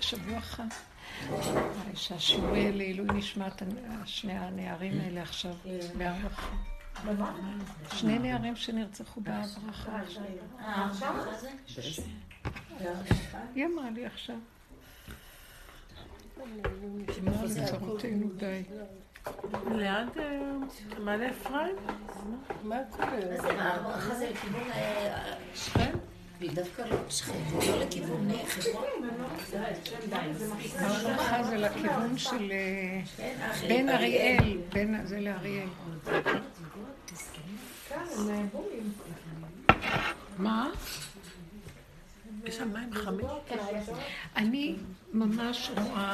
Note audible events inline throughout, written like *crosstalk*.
שבוע חם. שהשיעורי לעילוי נשמת שני הנערים האלה עכשיו בהר ברכה. שני נערים שנרצחו בהר ברכה. אה, היא אמרה לי עכשיו. די. ליד אה, מעלה אפרים? מה קורה? הר ברכה זה לכיוון אה, שכם? דווקא לא שכם, לא לכיוון חברון. הר זה לכיוון של בן אריאל, זה לאריאל. מה? יש שם מים חמים? אני ממש רואה,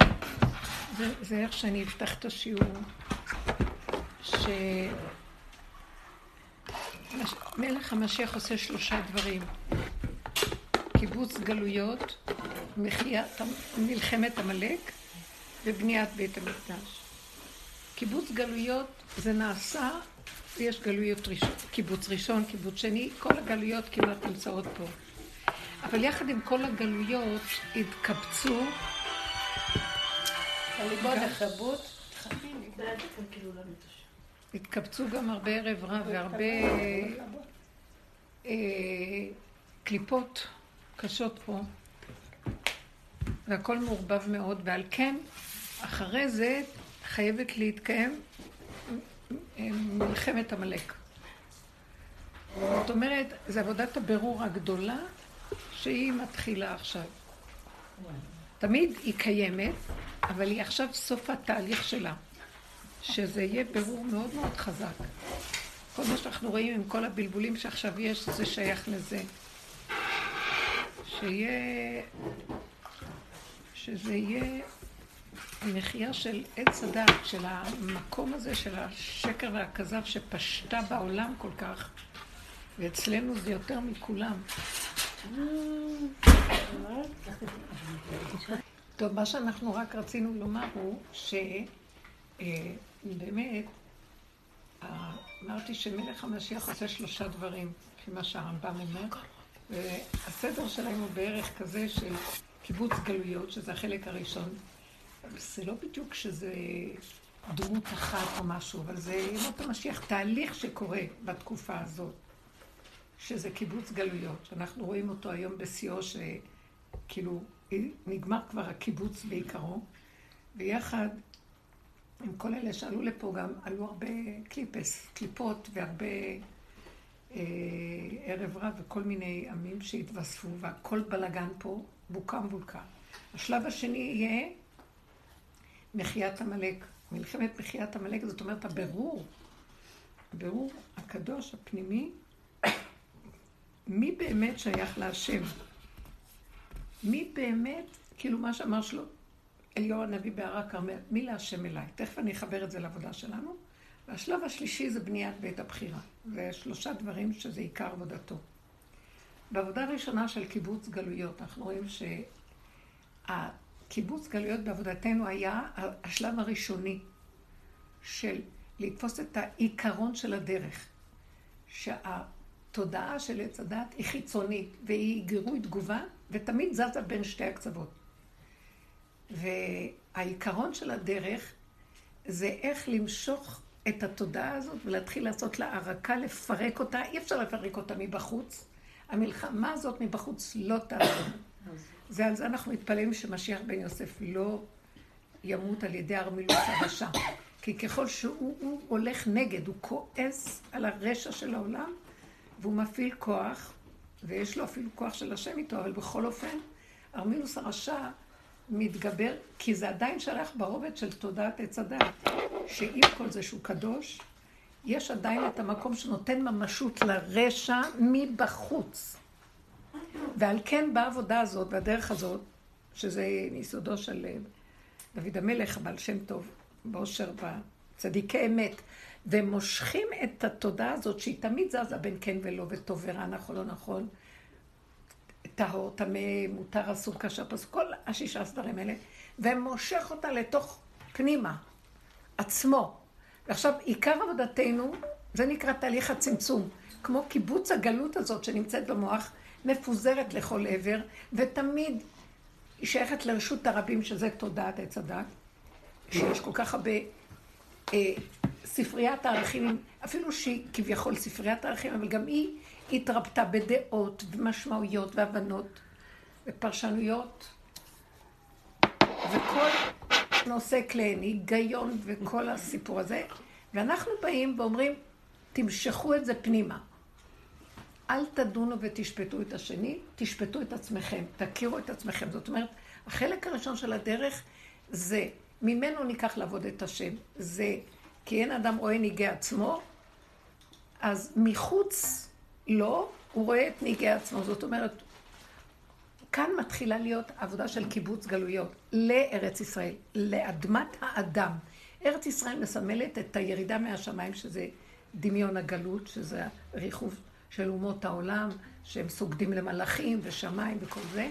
זה איך שאני אפתח את השיעור, שמלך המשיח עושה שלושה דברים. קיבוץ גלויות, מחיית, מלחמת עמלק ובניית בית המקדש. קיבוץ גלויות זה נעשה, יש גלויות ראשון, קיבוץ ראשון, קיבוץ שני, כל הגלויות כמעט נמצאות פה. אבל יחד עם כל הגלויות התקבצו התקבצו גם הרבה ערב רב והרבה אה, קליפות קשות פה, והכל מעורבב מאוד, ועל כן, אחרי זה חייבת להתקיים מלחמת עמלק. זאת אומרת, זו עבודת הבירור הגדולה שהיא מתחילה עכשיו. תמיד היא קיימת, אבל היא עכשיו סוף התהליך שלה. שזה יהיה בירור מאוד מאוד חזק. כל מה שאנחנו רואים עם כל הבלבולים שעכשיו יש, זה שייך לזה. שיהיה, שזה יהיה המחיה של עץ הדת, של המקום הזה, של השקר והכזב שפשטה בעולם כל כך, ואצלנו זה יותר מכולם. טוב, מה שאנחנו רק רצינו לומר הוא שבאמת, אמרתי שמלך המשיח עושה שלושה דברים, לפי מה שהרמב"ם אומר. והסדר שלהם הוא בערך כזה של קיבוץ גלויות, שזה החלק הראשון. זה לא בדיוק שזה דמות אחת או משהו, אבל זה ימות המשיח, תהליך שקורה בתקופה הזאת, שזה קיבוץ גלויות, שאנחנו רואים אותו היום בשיאו, שכאילו נגמר כבר הקיבוץ בעיקרו, ויחד עם כל אלה שעלו לפה גם עלו הרבה קליפס, קליפות והרבה ערב רב וכל מיני עמים שהתווספו, והכל בלגן פה, בוקה מבולקה. השלב השני יהיה מחיית עמלק. מלחמת מחיית עמלק, זאת אומרת הבירור, הבירור הקדוש, הפנימי, מי באמת שייך להשם? מי באמת, כאילו מה שאמר שלו אליהו הנביא בהר הכרמל, מי להשם אליי? תכף אני אחבר את זה לעבודה שלנו. והשלב השלישי זה בניית בית הבחירה. זה שלושה דברים שזה עיקר עבודתו. בעבודה הראשונה של קיבוץ גלויות, אנחנו רואים שהקיבוץ גלויות בעבודתנו היה השלב הראשוני של לתפוס את העיקרון של הדרך. שהתודעה של עץ הדת היא חיצונית והיא גירוי תגובה ותמיד זזה בין שתי הקצוות. והעיקרון של הדרך זה איך למשוך את התודעה הזאת ולהתחיל לעשות לה ערקה, לפרק אותה, אי אפשר לפרק אותה מבחוץ. המלחמה הזאת מבחוץ לא תעזור. זה על זה אנחנו מתפללים שמשיח בן יוסף לא ימות על ידי ארמילוס הרשע. כי ככל שהוא הולך נגד, הוא כועס על הרשע של העולם, והוא מפעיל כוח, ויש לו אפילו כוח של השם איתו, אבל בכל אופן, ארמילוס הרשע מתגבר, כי זה עדיין שלח ברובד של תודעת עץ הדת, שעם כל זה שהוא קדוש, יש עדיין את המקום שנותן ממשות לרשע מבחוץ. ועל כן בעבודה הזאת, והדרך הזאת, שזה מיסודו של דוד המלך, הבעל שם טוב, באושר בצדיקי אמת, ומושכים את התודעה הזאת, שהיא תמיד זזה בין כן ולא, וטוב ורע, נכון לא נכון, טהור, טמא, מותר, אסור, כאשר פסוק, כל השישה סדרים האלה, ומושך אותה לתוך פנימה, עצמו. ועכשיו, עיקר עבודתנו, זה נקרא תהליך הצמצום. כמו קיבוץ הגלות הזאת שנמצאת במוח, מפוזרת לכל עבר, ותמיד היא שייכת לרשות הרבים, שזה תודעת עץ הדת, שיש כל כך הרבה אה, ספריית הערכים, אפילו שהיא כביכול ספריית הערכים, אבל גם היא התרפתה בדעות ומשמעויות והבנות ופרשנויות, וכל נושא כליהן, היגיון וכל הסיפור הזה, ואנחנו באים ואומרים, תמשכו את זה פנימה. אל תדונו ותשפטו את השני, תשפטו את עצמכם, תכירו את עצמכם. זאת אומרת, החלק הראשון של הדרך זה, ממנו ניקח לעבוד את השם. זה, כי אין אדם רואה ניגי עצמו, אז מחוץ לו, הוא רואה את ניגי עצמו. זאת אומרת, כאן מתחילה להיות עבודה של קיבוץ גלויות לארץ ישראל, לאדמת האדם. ארץ ישראל מסמלת את הירידה מהשמיים, שזה דמיון הגלות, שזה הריחוב של אומות העולם, שהם סוגדים למלאכים ושמיים וכל זה,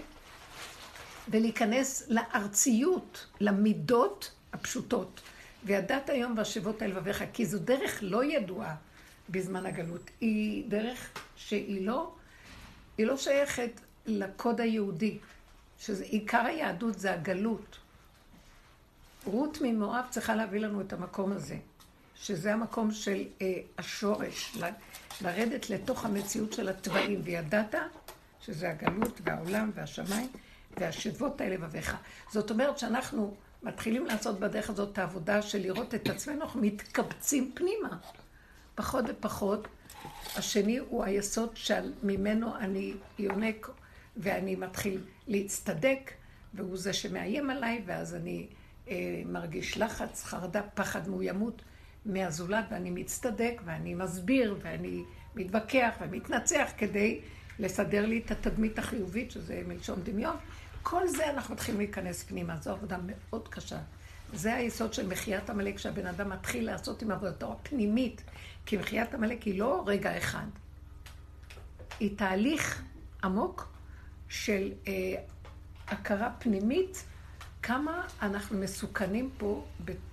ולהיכנס לארציות, למידות הפשוטות. וידעת היום והשבות על לבביך, כי זו דרך לא ידועה בזמן הגלות. היא דרך שהיא לא, היא לא שייכת לקוד היהודי, שזה עיקר היהדות זה הגלות. רות ממואב צריכה להביא לנו את המקום הזה, שזה המקום של אה, השורש, ל, לרדת לתוך המציאות של התוואים, וידעת שזה הגלות והעולם והשמיים והשבות האלה לבביך. זאת אומרת שאנחנו מתחילים לעשות בדרך הזאת את העבודה של לראות את עצמנו, אנחנו מתקבצים פנימה. פחות ופחות. השני הוא היסוד שממנו אני יונק ואני מתחיל להצטדק, והוא זה שמאיים עליי, ואז אני אה, מרגיש לחץ, חרדה, פחד מאוימות מהזולת, ואני מצטדק, ואני מסביר, ואני מתווכח ומתנצח כדי לסדר לי את התדמית החיובית, שזה מלשון דמיון. כל זה אנחנו מתחילים להיכנס פנימה, זו עבודה מאוד קשה. זה היסוד של מחיית עמלק, שהבן אדם מתחיל לעשות עם עבודתו הפנימית, כי מחיית עמלק היא לא רגע אחד, היא תהליך עמוק של אה, הכרה פנימית, כמה אנחנו מסוכנים פה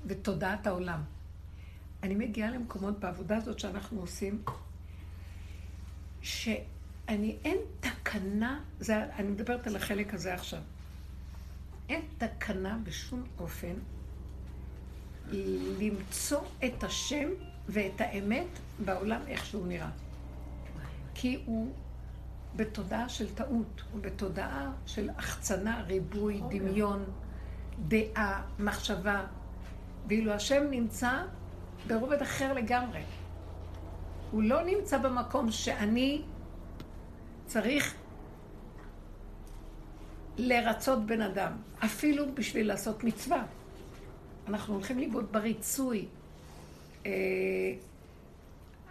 בתודעת העולם. אני מגיעה למקומות בעבודה הזאת שאנחנו עושים, שאני, אין תקנה, זה, אני מדברת על החלק הזה עכשיו, אין תקנה בשום אופן למצוא את השם ואת האמת בעולם איך שהוא נראה. כי הוא בתודעה של טעות, הוא בתודעה של החצנה, ריבוי, דמיון, דעה, מחשבה. ואילו השם נמצא ברובד אחר לגמרי. הוא לא נמצא במקום שאני צריך לרצות בן אדם, אפילו בשביל לעשות מצווה. אנחנו הולכים לאיבוד בריצוי. אה,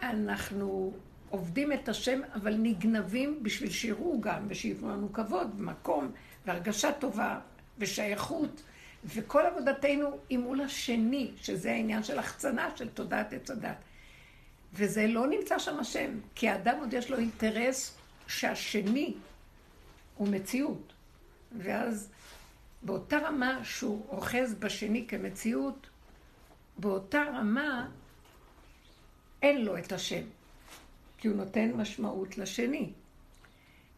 אנחנו עובדים את השם, אבל נגנבים בשביל שיראו גם, ושיתנו לנו כבוד, ומקום, והרגשה טובה, ושייכות. וכל עבודתנו היא מול השני, שזה העניין של החצנה של תודעת עץ הדת. וזה לא נמצא שם השם, כי האדם עוד יש לו אינטרס שהשני הוא מציאות. ואז באותה רמה שהוא אוחז בשני כמציאות, באותה רמה אין לו את השם, כי הוא נותן משמעות לשני.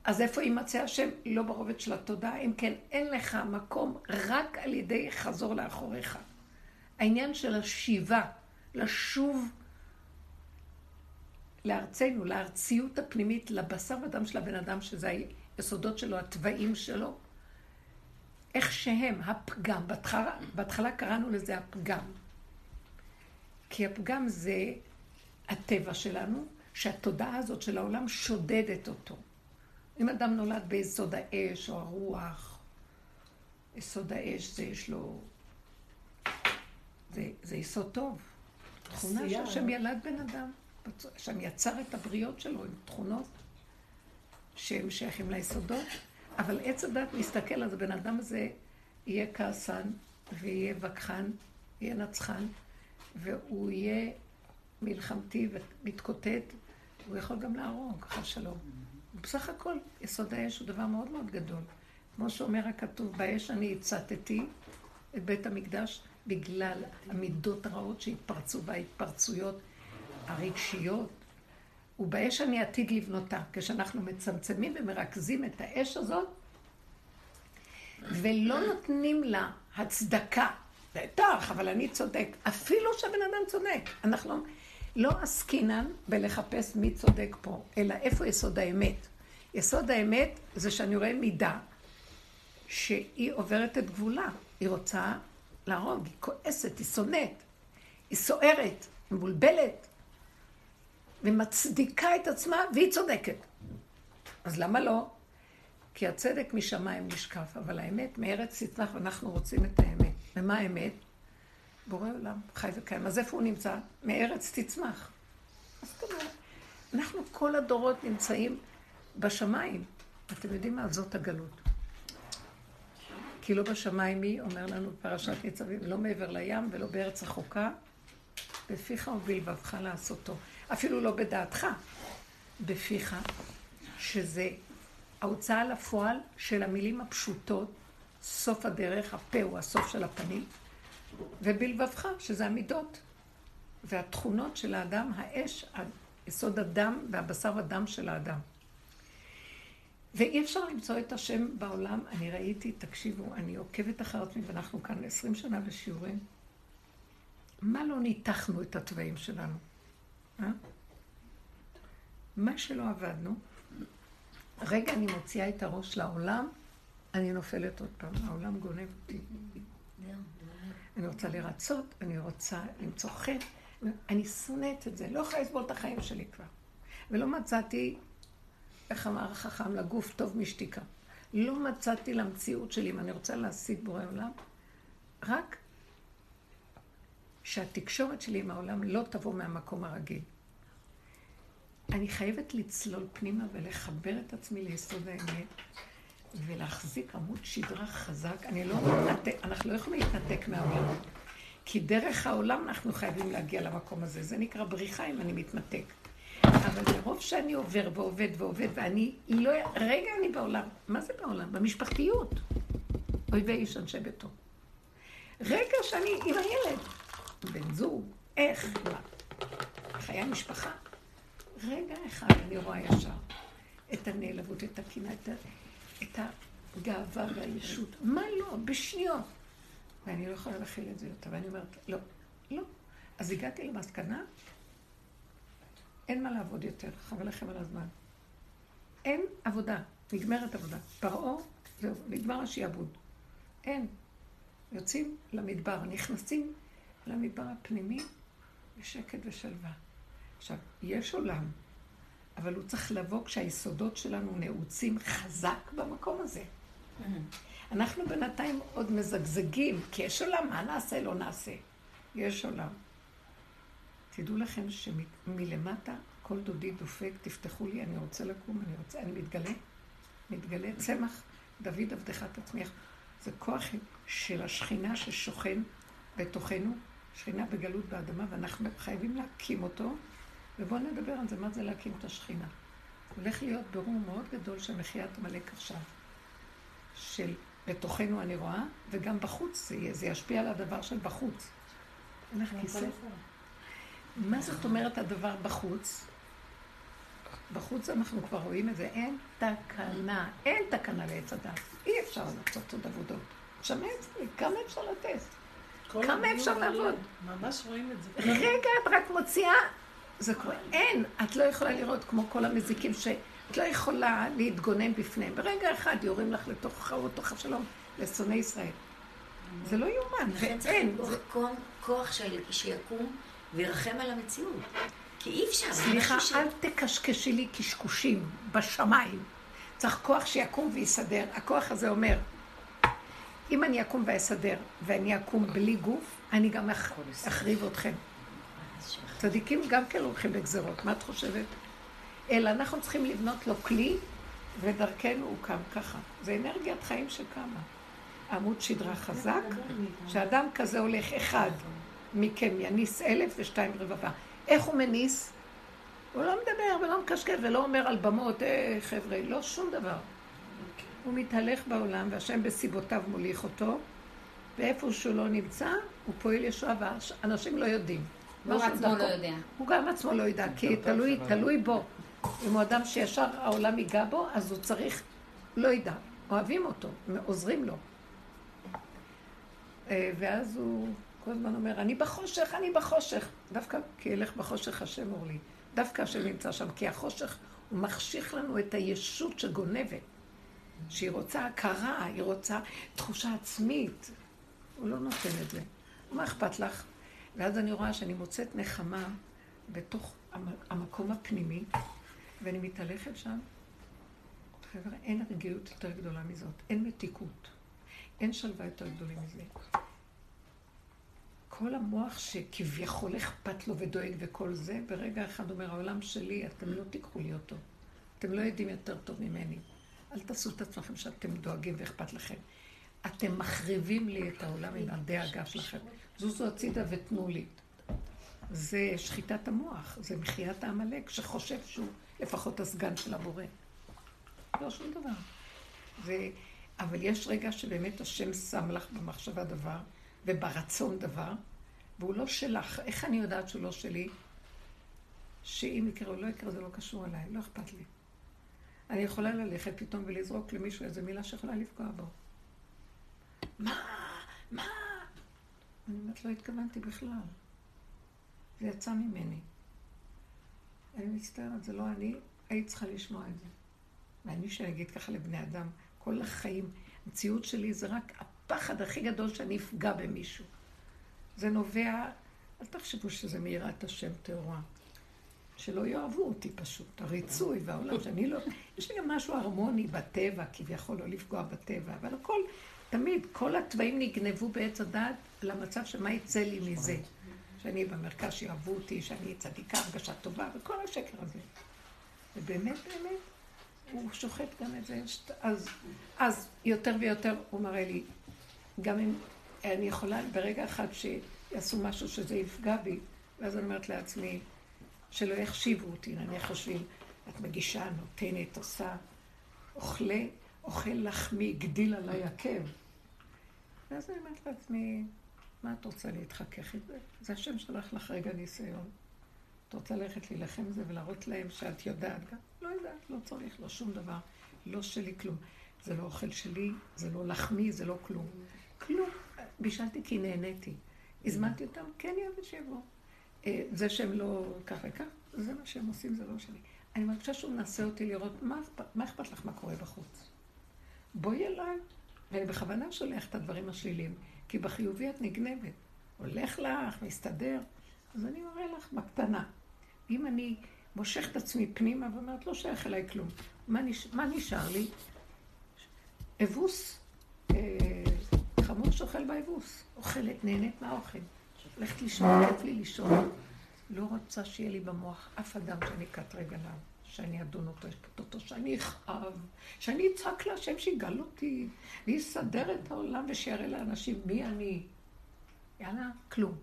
אז איפה יימצא השם? לא ברובד של התודעה, אם כן אין לך מקום רק על ידי חזור לאחוריך. העניין של השיבה, לשוב לארצנו, לארציות הפנימית, לבשר ודם של הבן אדם, שזה היסודות שלו, התוואים שלו, איך שהם, הפגם. בהתחלה, בהתחלה קראנו לזה הפגם. כי הפגם זה הטבע שלנו, שהתודעה הזאת של העולם שודדת אותו. אם אדם נולד ביסוד האש או הרוח, יסוד האש זה יש לו... זה, זה יסוד טוב. תכונה שהשם ילד בן אדם. השם יצר את הבריות שלו עם תכונות שהם שייכים ליסודות. אבל עץ הדת מסתכל, אז הבן אדם הזה יהיה כעסן, ויהיה וכחן, יהיה נצחן, והוא יהיה מלחמתי ומתקוטט, הוא יכול גם להרוג, חס שלום. בסך הכל, יסוד האש הוא דבר מאוד מאוד גדול. כמו שאומר הכתוב, באש אני הצתתי את בית המקדש בגלל המידות הרעות שהתפרצו וההתפרצויות הרגשיות, ובאש אני עתיד לבנותה. כשאנחנו מצמצמים ומרכזים את האש הזאת, ולא נותנים לה הצדקה. בטח, אבל אני צודק. אפילו שהבן אדם צודק. אנחנו לא עסקינן בלחפש מי צודק פה, אלא איפה יסוד האמת. יסוד האמת זה שאני רואה מידה שהיא עוברת את גבולה. היא רוצה להרוג, היא כועסת, היא שונאת, היא סוערת, היא מבולבלת, ומצדיקה את עצמה, והיא צודקת. אז למה לא? כי הצדק משמיים נשקף, אבל האמת מארץ תצנח ואנחנו רוצים את האמת. ומה האמת? בורא עולם, חי וקיים. אז איפה הוא נמצא? מארץ תצמח. מה זאת? אנחנו כל הדורות נמצאים בשמיים. אתם יודעים מה? זאת הגלות. כי לא בשמיים היא, אומר לנו פרשת ניצבים, לא מעבר לים ולא בארץ רחוקה, בפיך ובלבבך לעשותו. אפילו לא בדעתך, בפיך, שזה ההוצאה לפועל של המילים הפשוטות, סוף הדרך, הפה הוא הסוף של הפנים, ובלבבך, שזה המידות. והתכונות של האדם, האש, יסוד הדם והבשר ודם של האדם. ואי אפשר למצוא את השם בעולם. אני ראיתי, תקשיבו, אני עוקבת אחר עצמי, ואנחנו כאן עשרים שנה בשיעורים. מה לא ניתחנו את התוואים שלנו? אה? מה שלא עבדנו, רגע אני מוציאה את הראש לעולם, אני נופלת עוד פעם, העולם גונב אותי. אני רוצה לרצות, אני רוצה למצוא חן, אני שונאת את זה, לא יכולה לסבול את החיים שלי כבר. ולא מצאתי, איך אמר החכם, לגוף טוב משתיקה. לא מצאתי למציאות שלי, אם אני רוצה להשיג בורא עולם, רק שהתקשורת שלי עם העולם לא תבוא מהמקום הרגיל. אני חייבת לצלול פנימה ולחבר את עצמי ליסוד האמת ולהחזיק עמוד שדרה חזק. אני לא מתנתק, אנחנו לא יכולים להתנתק מהעולם. כי דרך העולם אנחנו חייבים להגיע למקום הזה. זה נקרא בריחה אם אני מתנתק. אבל מרוב שאני עובר ועובד ועובד, ואני לא... רגע אני בעולם. מה זה בעולם? במשפחתיות. אויבי איש אנשי ביתו. רגע שאני עם הילד, בן זוג, איך, מה? חיי משפחה. רגע אחד אני רואה ישר את הנעלבות, את הקנאה, את, את הגאווה והישות. מה לא? בשניות. ואני לא יכולה להכיל את זה יותר. ואני אומרת, לא, לא. אז הגעתי למסקנה, אין מה לעבוד יותר, חבל לכם על הזמן. אין עבודה, נגמרת עבודה. פרעה, זהו, נגמר השעבוד. אין. יוצאים למדבר, נכנסים למדבר הפנימי בשקט ושלווה. עכשיו, יש עולם, אבל הוא צריך לבוא כשהיסודות שלנו נעוצים חזק במקום הזה. אנחנו בינתיים עוד מזגזגים, כי יש עולם, מה נעשה, לא נעשה. יש עולם. תדעו לכם שמלמטה כל דודי דופק, תפתחו לי, אני רוצה לקום, אני רוצה, אני מתגלה, מתגלה צמח, דוד עבדך תצמיח. זה כוח של השכינה ששוכן בתוכנו, שכינה בגלות באדמה, ואנחנו חייבים להקים אותו, ובואו נדבר על זה, מה זה להקים את השכינה. הולך להיות ברור מאוד גדול של מחיית עמלק עכשיו. של בתוכנו אני רואה, וגם בחוץ זה יהיה, זה ישפיע על הדבר של בחוץ. אין לך כיסא? מה זאת אומרת הדבר בחוץ? בחוץ אנחנו כבר רואים את זה, אין תקנה, אין תקנה לעץ הדת. אי אפשר לעשות עוד עבודות. שמע את זה, כמה אפשר לתת? כמה אפשר לעבוד? ממש רואים את זה. רגע, את רק מוציאה, זה קורה. אין, את לא יכולה לראות כמו כל המזיקים שאת לא יכולה להתגונן בפניהם. ברגע אחד יורים לך לתוך חרות, תוך השלום, לשונאי ישראל. זה לא יאומן, ואין. כוח שיקום וירחם על המציאות. כי אי אפשר. סליחה, אל תקשקשי לי קשקושים בשמיים. צריך כוח שיקום ויסדר. הכוח הזה אומר, אם אני אקום ואסדר, ואני אקום בלי גוף, אני גם אחריב אתכם. צדיקים גם כן הולכים בגזרות, מה את חושבת? אלא אנחנו צריכים לבנות לו כלי, ודרכנו הוא קם ככה. זה אנרגיית חיים שקמה. עמוד שדרה חזק, שאדם כזה הולך אחד מכם יניס אלף ושתיים רבבה. איך הוא מניס? הוא לא מדבר ולא מקשקש ולא אומר על במות, אה, חבר'ה, לא שום דבר. הוא מתהלך בעולם והשם בסיבותיו מוליך אותו, ואיפה שהוא לא נמצא, הוא פועל ישועה ואנשים לא יודעים. הוא עצמו לא יודע. הוא גם עצמו לא יודע, כי תלוי, תלוי בו. אם הוא אדם שישר העולם ייגע בו, אז הוא צריך, לא ידע. אוהבים אותו, עוזרים לו. אה, ואז הוא כל הזמן אומר, אני בחושך, אני בחושך. דווקא כי אלך בחושך השם אור לי. דווקא השם נמצא שם, כי החושך הוא מחשיך לנו את הישות שגונבת. שהיא רוצה הכרה, היא רוצה תחושה עצמית. הוא לא נותן את זה. מה אכפת לך? ואז אני רואה שאני מוצאת נחמה בתוך המקום הפנימי, ואני מתהלכת שם. חבר'ה, אין רגיעות יותר גדולה מזאת, אין מתיקות, אין שלווה יותר גדולה מזה. כל המוח שכביכול אכפת לו ודואג וכל זה, ברגע אחד אומר, העולם שלי, אתם לא תיקחו לי אותו. אתם לא יודעים יותר טוב ממני. אל תעשו את עצמכם שאתם דואגים ואכפת לכם. אתם מחריבים לי את העולם עם הגב שלכם. זוזו הצידה ותנו לי. זה שחיטת המוח, זה מחיית העמלק, שחושב שהוא לפחות הסגן של הבורא. לא שום דבר. זה... אבל יש רגע שבאמת השם שם לך במחשבה דבר, וברצון דבר, והוא לא שלך. איך אני יודעת שהוא לא שלי? שאם יקרה או לא יקרה, זה לא קשור אליי, לא אכפת לי. אני יכולה ללכת פתאום ולזרוק למישהו איזו מילה שיכולה לפגוע בו. מה? מה? אני אומרת, לא התכוונתי בכלל. זה יצא ממני. אני מצטערת, זה לא אני, היית צריכה לשמוע את זה. ואני שאגיד ככה לבני אדם, כל החיים, המציאות שלי זה רק הפחד הכי גדול שאני אפגע במישהו. זה נובע, אל תחשבו שזה מיראת השם טהורה. שלא יאהבו אותי פשוט, הריצוי והעולם *laughs* שאני לא... יש לי גם משהו הרמוני בטבע, כביכול לא לפגוע בטבע, אבל הכל, תמיד, כל התוואים נגנבו בעץ הדעת למצב שמה יצא לי מזה. שאני במרכז שיאהבו אותי, שאני צדיקה, הרגשה טובה, וכל השקר הזה. ובאמת, באמת, הוא שוחט גם את זה. אז, אז יותר ויותר הוא מראה לי, גם אם אני יכולה ברגע אחד שיעשו משהו שזה יפגע בי, ואז אני אומרת לעצמי, שלא יחשיבו אותי, נניח חושבים, את מגישה, נותנת, עושה, אוכלה, אוכל לחמי, גדיל עליי עקב. ואז אני אומרת לעצמי, מה את רוצה להתחכך עם זה? זה השם שלח לך רגע ניסיון. את רוצה ללכת להילחם עם זה ולהראות להם שאת יודעת גם? לא יודעת, לא צריך, לא שום דבר. לא שלי כלום. זה לא אוכל שלי, זה לא לחמי, זה לא כלום. כלום. בישלתי כי נהניתי. הזמנתי אותם, כן יאהב שיבואו. אה, זה שהם לא כך וכך, זה מה שהם עושים, זה לא שלי. אני מרגישה שהוא מנסה אותי לראות מה, מה אכפת לך מה קורה בחוץ. בואי אליי, ואני בכוונה שולח את הדברים השליליים, כי בחיובי את נגנבת. הולך לך, מסתדר, אז אני מראה לך בקטנה. אם אני מושך את עצמי פנימה ואומרת, לא שייך אליי כלום, מה, נש... מה נשאר לי? אבוס, אה, חמור שאוכל באבוס, אוכלת, נהנית מהאוכל. הולכת לישון, כיף לי לישון. לא רוצה שיהיה לי במוח אף אדם שאני אקט רגליו, שאני אדון אותו, אשפוט אותו, שאני אכאב, שאני אצעק להשם שיגל אותי, ויסדר את העולם ושיראה לאנשים מי אני. יאללה, כלום.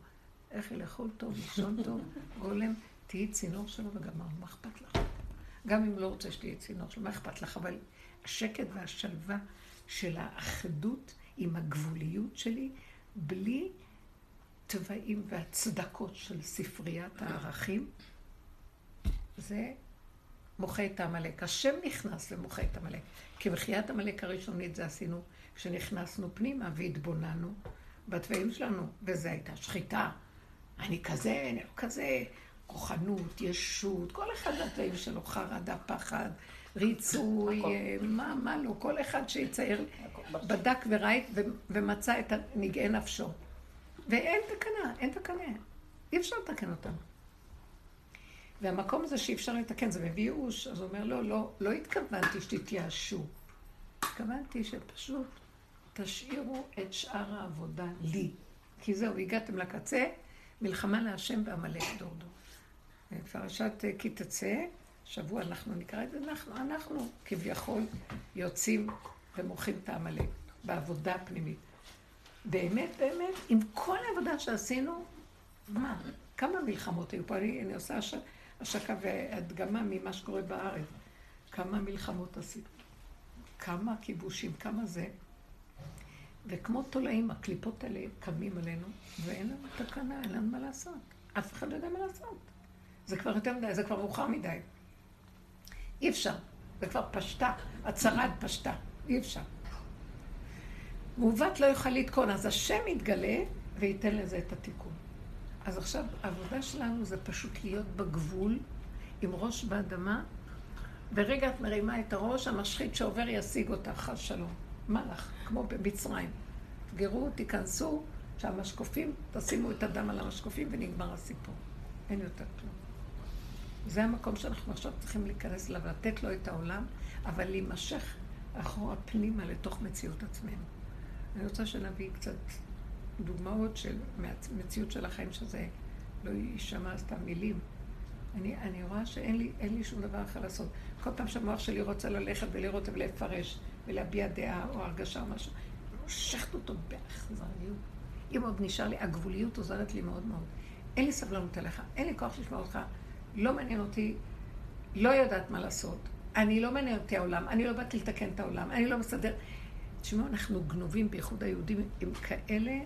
איך ילכו טוב, לישון טוב, *laughs* גולם, תהיי צינור שלו וגמרנו, מה אכפת לך? גם אם לא רוצה שתהיי צינור שלו, מה אכפת לך? אבל השקט והשלווה של האחדות עם הגבוליות שלי, בלי התוואים והצדקות של ספריית הערכים, זה מוחה את עמלק. השם נכנס ומוחה את עמלק. כי מחיית עמלק הראשונית זה עשינו כשנכנסנו פנימה והתבוננו בתוואים שלנו, וזו הייתה שחיטה. אני כזה, אני לא כזה, כוחנות, ישות, כל אחד והתוואים שלו, חרדה, פחד, ריצוי, מה, מה לא, כל אחד שיצייר, בדק וראה ומצא את נגעי נפשו. ואין תקנה, אין תקנה. אי אפשר לתקן אותם. והמקום הזה שאי אפשר לתקן, זה מביא ייאוש. אז הוא אומר, לא, לא, לא התכוונתי שתתייאשו. התכוונתי שפשוט תשאירו את שאר העבודה לי. כי זהו, הגעתם לקצה, מלחמה להשם ועמלק דור דור. פרשת כי תצא, שבוע אנחנו נקרא את זה, אנחנו, אנחנו כביכול יוצאים ומוחים את העמלק בעבודה הפנימית. באמת, באמת, עם כל העבודה שעשינו, מה? כמה מלחמות היו פה? אני, אני עושה הש, השקה והדגמה ממה שקורה בארץ. כמה מלחמות עשינו. כמה כיבושים, כמה זה. וכמו תולעים, הקליפות האלה קמים עלינו, ואין לנו תקנה, אין לנו מה לעשות. אף אחד לא יודע מה לעשות. זה כבר יותר מדי, זה כבר מאוחר מדי. אי אפשר. זה כבר פשטה, הצרד פשטה. אי אפשר. מעוות לא יוכל לתקון, אז השם יתגלה וייתן לזה את התיקון. אז עכשיו, העבודה שלנו זה פשוט להיות בגבול, עם ראש באדמה, ורגע את מרימה את הראש, המשחית שעובר ישיג אותך, חס שלום. מה לך? כמו במצרים. תגרו, תיכנסו, שהמשקופים, תשימו את הדם על המשקופים ונגמר הסיפור. אין יותר כלום. זה המקום שאנחנו עכשיו צריכים להיכנס אליו, לתת לו את העולם, אבל להימשך אחורה פנימה לתוך מציאות עצמנו. אני רוצה שנביא קצת דוגמאות של מציאות של החיים, שזה לא יישמע סתם מילים. אני, אני רואה שאין לי, לי שום דבר אחר לעשות. כל פעם שהמוח שלי רוצה ללכת ולראות ולפרש ולהביע דעה או הרגשה או משהו, מושכת אותו באכזריות. אם עוד נשאר לי, הגבוליות עוזרת לי מאוד מאוד. אין לי סבלנות אליך, אין לי כוח לשמוע אותך, לא מעניין אותי, לא יודעת מה לעשות. אני לא מעניין אותי העולם, אני לא באתי לתקן את העולם, אני לא מסדר. תשמעו, אנחנו גנובים, בייחוד היהודים, עם כאלה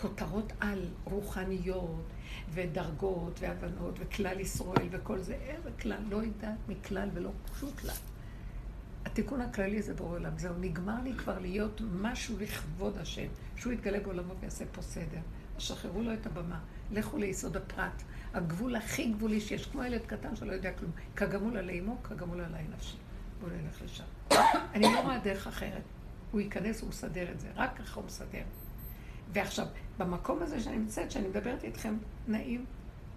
כותרות על רוחניות ודרגות והבנות וכלל ישראל וכל זה. איזה כלל? לא יודעת מכלל ולא שום כלל. התיקון הכללי זה בורא עולם. זהו, נגמר לי כבר להיות משהו לכבוד השם, שהוא יתגלה בעולמו ויעשה פה סדר. שחררו לו את הבמה, לכו ליסוד הפרט. הגבול הכי גבולי שיש, כמו ילד קטן שלא יודע כלום. כגמול עלי אמו, כגמול עלי נפשי. בואו נלך לשם. *coughs* אני לא רואה דרך אחרת. הוא ייכנס, הוא מסדר את זה. רק ככה הוא מסדר. ועכשיו, במקום הזה שאני נמצאת, שאני מדברת איתכם, נעים,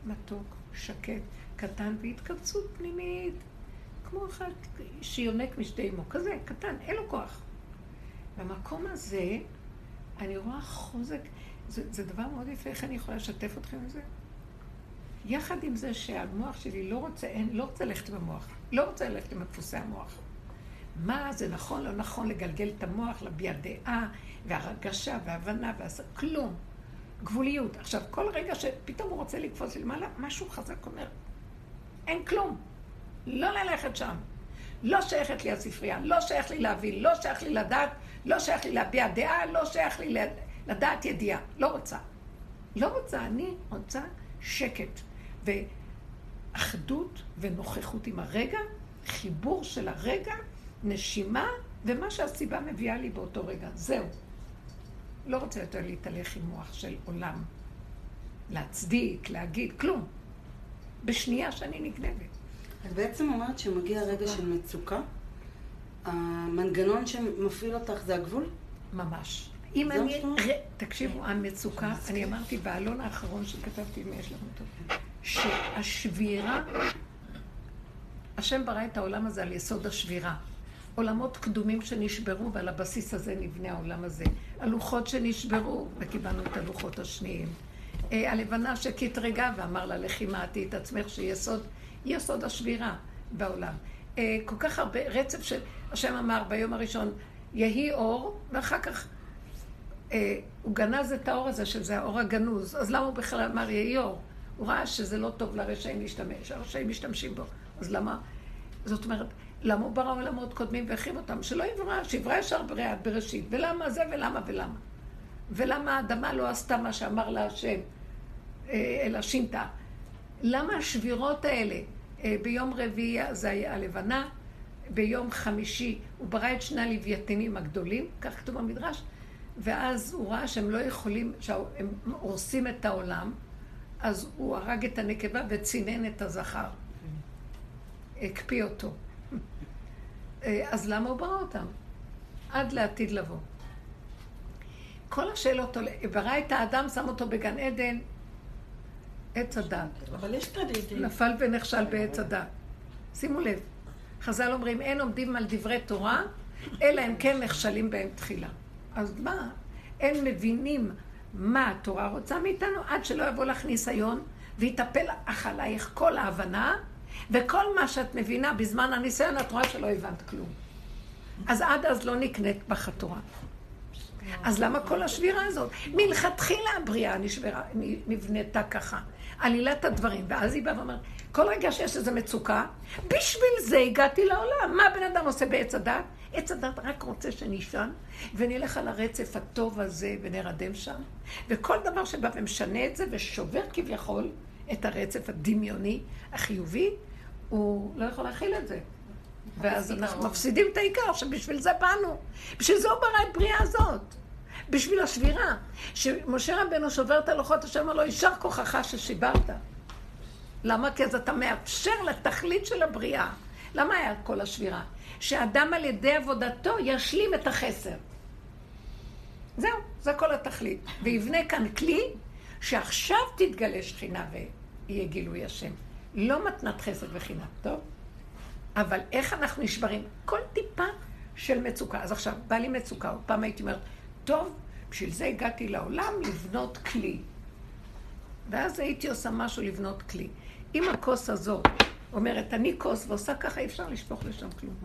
מתוק, שקט, קטן, והתכווצות פנימית, כמו אחד שיונק משדה אמו, כזה, קטן, אין לו כוח. במקום הזה, אני רואה חוזק, זה, זה דבר מאוד יפה, איך אני יכולה לשתף אתכם בזה? יחד עם זה שהמוח שלי לא רוצה, אין, לא רוצה ללכת במוח, לא רוצה ללכת עם דפוסי המוח. מה זה נכון, לא נכון לגלגל את המוח, להביע דעה, והרגשה, והבנה, ועשה, כלום. גבוליות. עכשיו, כל רגע שפתאום הוא רוצה לקפוץ למעלה, משהו חזק אומר, אין כלום. לא ללכת שם. לא שייכת לי הספרייה, לא שייך לי להבין, לא שייך לי לדעת, לא שייך לי להביע דעה, לא שייך לי לדעת ידיעה. לא רוצה. לא רוצה, אני רוצה שקט. ואחדות ונוכחות עם הרגע, חיבור של הרגע, נשימה, ומה שהסיבה מביאה לי באותו רגע. זהו. לא רוצה יותר להתהלך עם מוח של עולם. להצדיק, להגיד, כלום. בשנייה שאני נגנבת. את בעצם אומרת שמגיע רגע של מצוקה, המנגנון שמפעיל אותך זה הגבול? ממש. אם אני... תקשיבו, המצוקה, אני אמרתי בעלון האחרון שכתבתי, אם יש לנו אותו, שהשבירה, השם ברא את העולם הזה על יסוד השבירה. עולמות קדומים שנשברו, ועל הבסיס הזה נבנה העולם הזה. הלוחות שנשברו, וקיבלנו את הלוחות השניים. אה, הלבנה שקטרגה ואמר לה, לכי מעטי את עצמך, שיסוד, יסוד השבירה בעולם. אה, כל כך הרבה, רצף של, השם אמר ביום הראשון, יהי אור, ואחר כך אה, הוא גנז את האור הזה, שזה האור הגנוז. אז למה הוא בכלל אמר יהי אור? הוא ראה שזה לא טוב לרשעים להשתמש, הרשעים משתמשים בו. אז למה? זאת אומרת, למה הוא ברא עולמות קודמים והחריב אותם? שלא יברא, שיברא ישר בריאת בראשית. ולמה זה ולמה ולמה? ולמה האדמה לא עשתה מה שאמר לה השם, אה, אלא שינתה? למה השבירות האלה? אה, ביום רביעי זה היה הלבנה, ביום חמישי הוא ברא את שני הלווייתנים הגדולים, כך כתוב במדרש, ואז הוא ראה שהם לא יכולים, שהם הורסים את העולם, אז הוא הרג את הנקבה וצינן את הזכר. הקפיא אותו. אה, אז למה הוא ברא אותם? עד לעתיד לבוא. כל השאלות, ברא את האדם, שם אותו בגן עדן, עץ הדת. אבל יש תדידים. נפל ונכשל בעץ הדת. שימו לב, חז"ל אומרים, אין עומדים על דברי תורה, אלא אם כן נכשלים בהם תחילה. אז מה? אין מבינים מה התורה רוצה מאיתנו עד שלא יבוא לך ניסיון ויטפל אך עלייך כל ההבנה וכל מה שאת מבינה בזמן הניסיון את רואה שלא הבנת כלום. אז עד אז לא נקנית בך התורה. אז למה כל השבירה הזאת? מלכתחילה הבריאה נשברה, נבנתה ככה. עלילת הדברים. ואז היא באה ואומרת, כל רגע שיש איזו מצוקה, בשביל זה הגעתי לעולם. מה הבן אדם עושה בעץ הדת? עץ הדת רק רוצה שנשען, ונלך על הרצף הטוב הזה ונרדם שם. וכל דבר שבא ומשנה את זה ושובר כביכול את הרצף הדמיוני, החיובי, הוא לא יכול להכיל את זה. ואז אנחנו מפסידים את העיקר, שבשביל זה באנו. בשביל זה הוא ברא את בריאה הזאת. בשביל השבירה. שמשה רבנו שובר את הלוחות, השם אומר לו, יישר כוחך ששיברת. למה? כי אז אתה מאפשר לתכלית של הבריאה. למה היה כל השבירה? שאדם על ידי עבודתו ישלים את החסר. זהו, זה כל התכלית. ויבנה כאן כלי שעכשיו תתגלה שכינה ויהיה גילוי השם. לא מתנת חסד וחינם, טוב? אבל איך אנחנו נשברים? כל טיפה של מצוקה. אז עכשיו, בא לי מצוקה, עוד פעם הייתי אומרת, טוב, בשביל זה הגעתי לעולם לבנות כלי. ואז הייתי עושה משהו לבנות כלי. אם הכוס הזאת אומרת, אני כוס, ועושה ככה, אי אפשר לשפוך לשם כלום.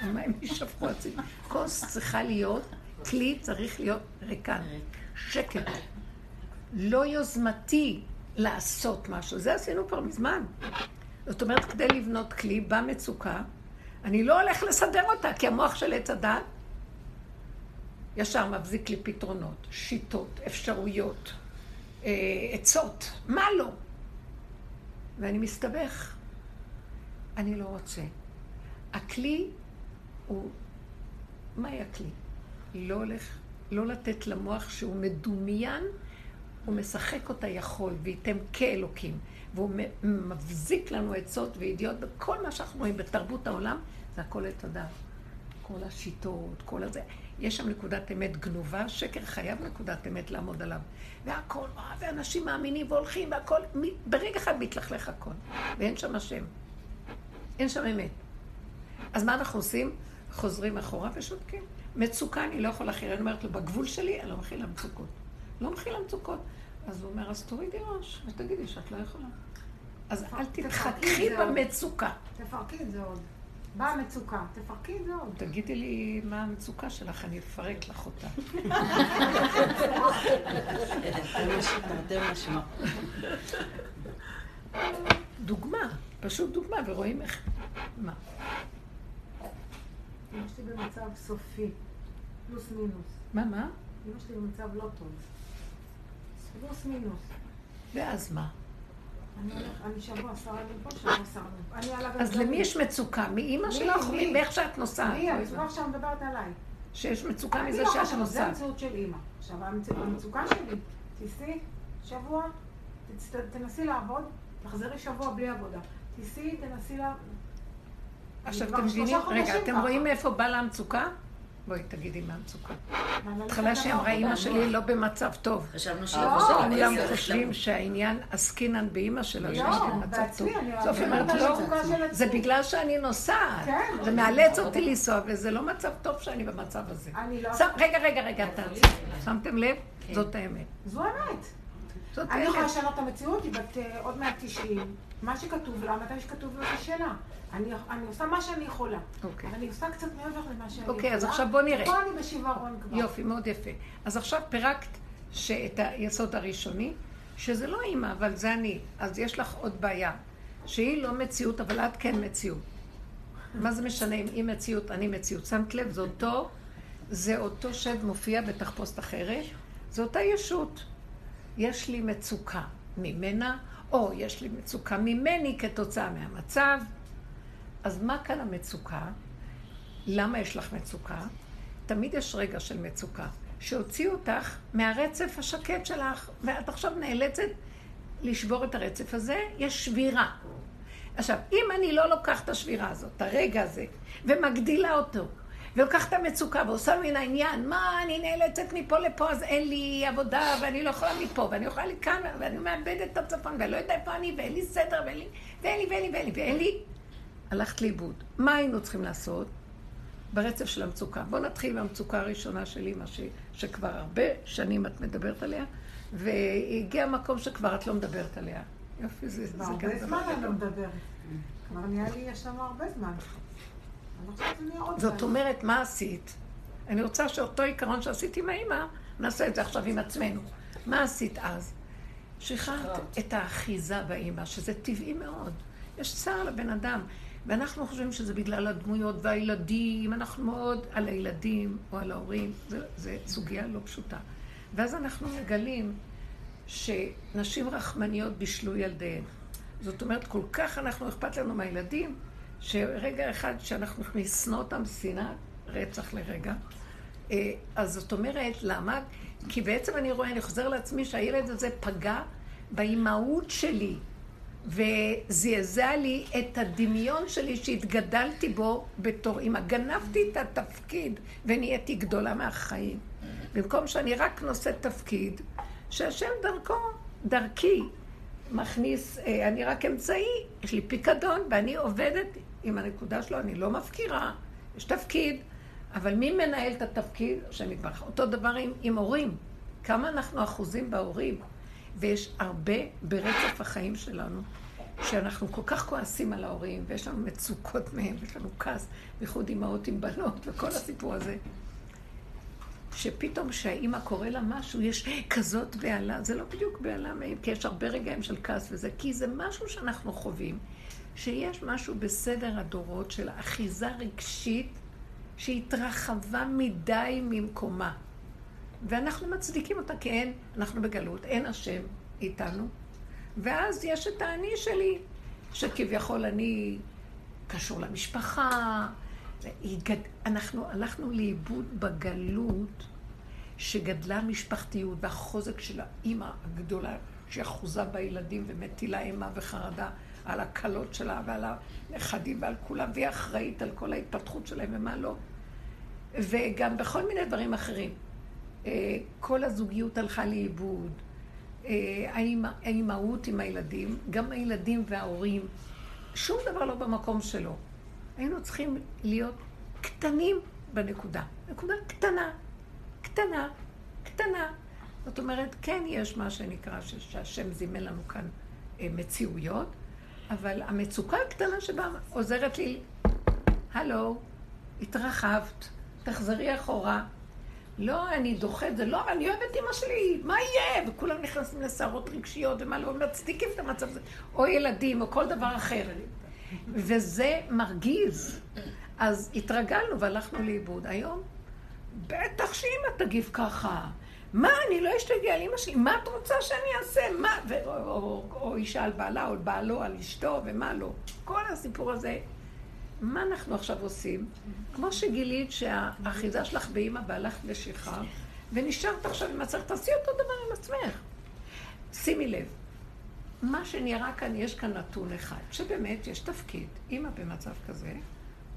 המים יישפכו הציבור. כוס צריכה להיות, כלי צריך להיות ריקן, שקט. לא יוזמתי לעשות משהו. זה עשינו כבר מזמן. זאת אומרת, כדי לבנות כלי במצוקה, אני לא הולך לסדר אותה, כי המוח של עץ הדת ישר מבזיק לי פתרונות, שיטות, אפשרויות, אה, עצות, מה לא? ואני מסתבך. אני לא רוצה. הכלי הוא... מהי הכלי? לא הולך, לא לתת למוח שהוא מדומיין, הוא משחק אותה יכול, וייתם כאלוקים. והוא מבזיק לנו עצות וידיעות, וכל מה שאנחנו רואים בתרבות העולם, זה הכל את הדעת. כל השיטות, כל הזה. יש שם נקודת אמת גנובה, שקר חייב נקודת אמת לעמוד עליו. והכל, ואנשים מאמינים והולכים, והכל, ברגע אחד מתלכלך הכל. ואין שם השם. אין שם אמת. אז מה אנחנו עושים? חוזרים אחורה ושותקים. מצוקה אני לא יכולה להכיל. אני אומרת לו, בגבול שלי אני לא מכילה מצוקות. לא מכילה מצוקות. אז הוא אומר, אז תורידי ראש, ותגידי שאת לא יכולה. אז אל תתחככי במצוקה. תפרקי את זה עוד. באה המצוקה, תפרקי את זה עוד. תגידי לי מה המצוקה שלך, אני אפרק לך אותה. *laughs* דוגמה, פשוט דוגמה, ורואים איך... מה? אמא שלי במצב סופי, פלוס מינוס. מה, מה? אמא שלי במצב לא טוב. פלוס מינוס. ואז מה? אני שבוע ימים. אז למי יש מצוקה? מאימא שלך או מאיך שאת נוסעת? מי? המצוקה עכשיו מדברת עליי. שיש מצוקה מזה לא שאת נוסעת. זה המציאות של אימא. עכשיו, המצוקה שלי, תיסעי שבוע, תנסי לעבוד, תחזרי שבוע בלי עבודה. תיסעי, תנסי לעבוד. עכשיו, אתם מבינים? רגע, אתם רואים מאיפה באה לה המצוקה? בואי, תגידי מה המצוקה. בהתחלה שהיא אמרה, אימא שלי לא במצב טוב. חשבנו שהיא לא, כולם חושבים שהעניין עסקינן באימא שלה, לא, שיש לי במצב טוב. סוף היא אומרת, לא, זה בגלל שאני נוסעת. כן. זה מאלץ אותי לנסוע, וזה לא מצב טוב שאני במצב הזה. לא- רגע, רגע, רגע, תעצרי. שמתם לב? כן. זאת האמת. זו האמת. אני יכולה. לשנות את המציאות, היא בת אה, עוד מעט 90. מה שכתוב לה, מתי שכתוב לה זה שאלה. אני, אני עושה מה שאני יכולה. אוקיי. אבל אני עושה קצת מעבר למה שאני אוקיי, יכולה. אז עכשיו בוא נראה. ופה אני בשיוורון כבר. יופי, מאוד יפה. אז עכשיו פירקת את היסוד הראשוני, שזה לא אימא, אבל זה אני. אז יש לך עוד בעיה, שהיא לא מציאות, אבל את כן מציאות. מה זה משנה אם היא מציאות, אני מציאות? שמת לב, זה אותו, זה אותו שד מופיע בתחפושת אחרת, זה אותה ישות. יש לי מצוקה ממנה, או יש לי מצוקה ממני כתוצאה מהמצב. אז מה כאן המצוקה? למה יש לך מצוקה? תמיד יש רגע של מצוקה, שהוציאו אותך מהרצף השקט שלך, ואת עכשיו נאלצת לשבור את הרצף הזה, יש שבירה. עכשיו, אם אני לא לוקחת את השבירה הזאת, את הרגע הזה, ומגדילה אותו, ולוקחת את המצוקה ועושה מן העניין, מה, אני נאלצת מפה לפה, אז אין לי עבודה, ואני לא יכולה מפה, ואני יכולה לכאן, ואני מאבדת את הצפון, ואני לא יודעת איפה אני, ואין לי סדר, ואין לי, ואין לי, ואין לי, ואין לי, ואין לי, הלכת לאיבוד. מה היינו צריכים לעשות? ברצף של המצוקה. בואו נתחיל מהמצוקה הראשונה של אימא, ש... שכבר הרבה שנים את מדברת עליה, והגיע מקום שכבר את לא מדברת עליה. יופי, זה, זה גם הרבה דבר זמן אני לא גדול. מדברת. כבר נהיה לי, יש לנו הרבה זמן. זאת. אומרת, מה עשית? אני רוצה שאותו עיקרון שעשית עם האימא, נעשה את זה עכשיו עם עצמנו. מה עשית אז? שחררת את האחיזה באימא, שזה טבעי מאוד. יש צער לבן אדם. ואנחנו חושבים שזה בגלל הדמויות והילדים, אנחנו מאוד על הילדים או על ההורים, זו סוגיה לא פשוטה. ואז אנחנו מגלים שנשים רחמניות בישלו ילדיהן. זאת אומרת, כל כך אנחנו, אכפת לנו מהילדים, שרגע אחד שאנחנו לשנוא אותם שנאת רצח לרגע. אה, אז זאת אומרת, למה? כי בעצם אני רואה, אני חוזר לעצמי שהילד הזה פגע באימהות שלי, וזעזע לי את הדמיון שלי שהתגדלתי בו בתור אימא. גנבתי את התפקיד ונהייתי גדולה מהחיים. במקום שאני רק נושאת תפקיד, שהשם דרכו, דרכי, מכניס, אה, אני רק אמצעי, יש לי פיקדון ואני עובדת עם הנקודה שלו, אני לא מפקירה, יש תפקיד, אבל מי מנהל את התפקיד? השם יתברך. אותו דבר עם, עם הורים. כמה אנחנו אחוזים בהורים? ויש הרבה ברצף החיים שלנו, שאנחנו כל כך כועסים על ההורים, ויש לנו מצוקות מהם, ויש לנו כעס, בייחוד אימהות עם בנות, וכל הסיפור הזה. שפתאום כשהאימא קורא לה משהו, יש כזאת בהלה. זה לא בדיוק בהלה, כי יש הרבה רגעים של כעס וזה, כי זה משהו שאנחנו חווים, שיש משהו בסדר הדורות של אחיזה רגשית שהתרחבה מדי ממקומה. ואנחנו מצדיקים אותה כי אין, אנחנו בגלות, אין השם איתנו. ואז יש את האני שלי, שכביכול אני קשור למשפחה. אנחנו הלכנו לאיבוד בגלות שגדלה משפחתיות והחוזק של האימא הגדולה שאחוזה בילדים ומטילה אימה וחרדה על הכלות שלה ועל הנכדים ועל כולם, והיא אחראית על כל ההתפתחות שלהם ומה לא. וגם בכל מיני דברים אחרים. אה, כל הזוגיות הלכה לאיבוד, אה, האימהות עם הילדים, גם הילדים וההורים, שום דבר לא במקום שלו. היינו צריכים להיות קטנים בנקודה. נקודה קטנה, קטנה, קטנה. זאת אומרת, כן יש מה שנקרא, שהשם זימן לנו כאן אה, מציאויות, אבל המצוקה הקטנה שבה עוזרת לי, הלו, התרחבת, תחזרי אחורה. לא, אני דוחה את זה, לא, אני אוהבת אמא שלי, מה יהיה? וכולם נכנסים לסערות רגשיות ומה לא, מצדיקים את המצב הזה. או ילדים, או כל דבר אחר. וזה מרגיז. אז התרגלנו והלכנו לאיבוד. היום, בטח שאמא תגיב ככה. מה, אני לא אשתגע על אמא שלי, מה את רוצה שאני אעשה? מה? ו- או, או, או אישה על בעלה, או בעלו על אשתו, ומה לא. כל הסיפור הזה מה אנחנו עכשיו עושים? כמו שגילית שהאחיזה שלך באימא והלכת לשיכר, ונשארת עכשיו עם עצמך, תעשי אותו דבר עם עצמך. שימי לב, מה שנראה כאן, יש כאן נתון אחד, שבאמת יש תפקיד. אימא במצב כזה,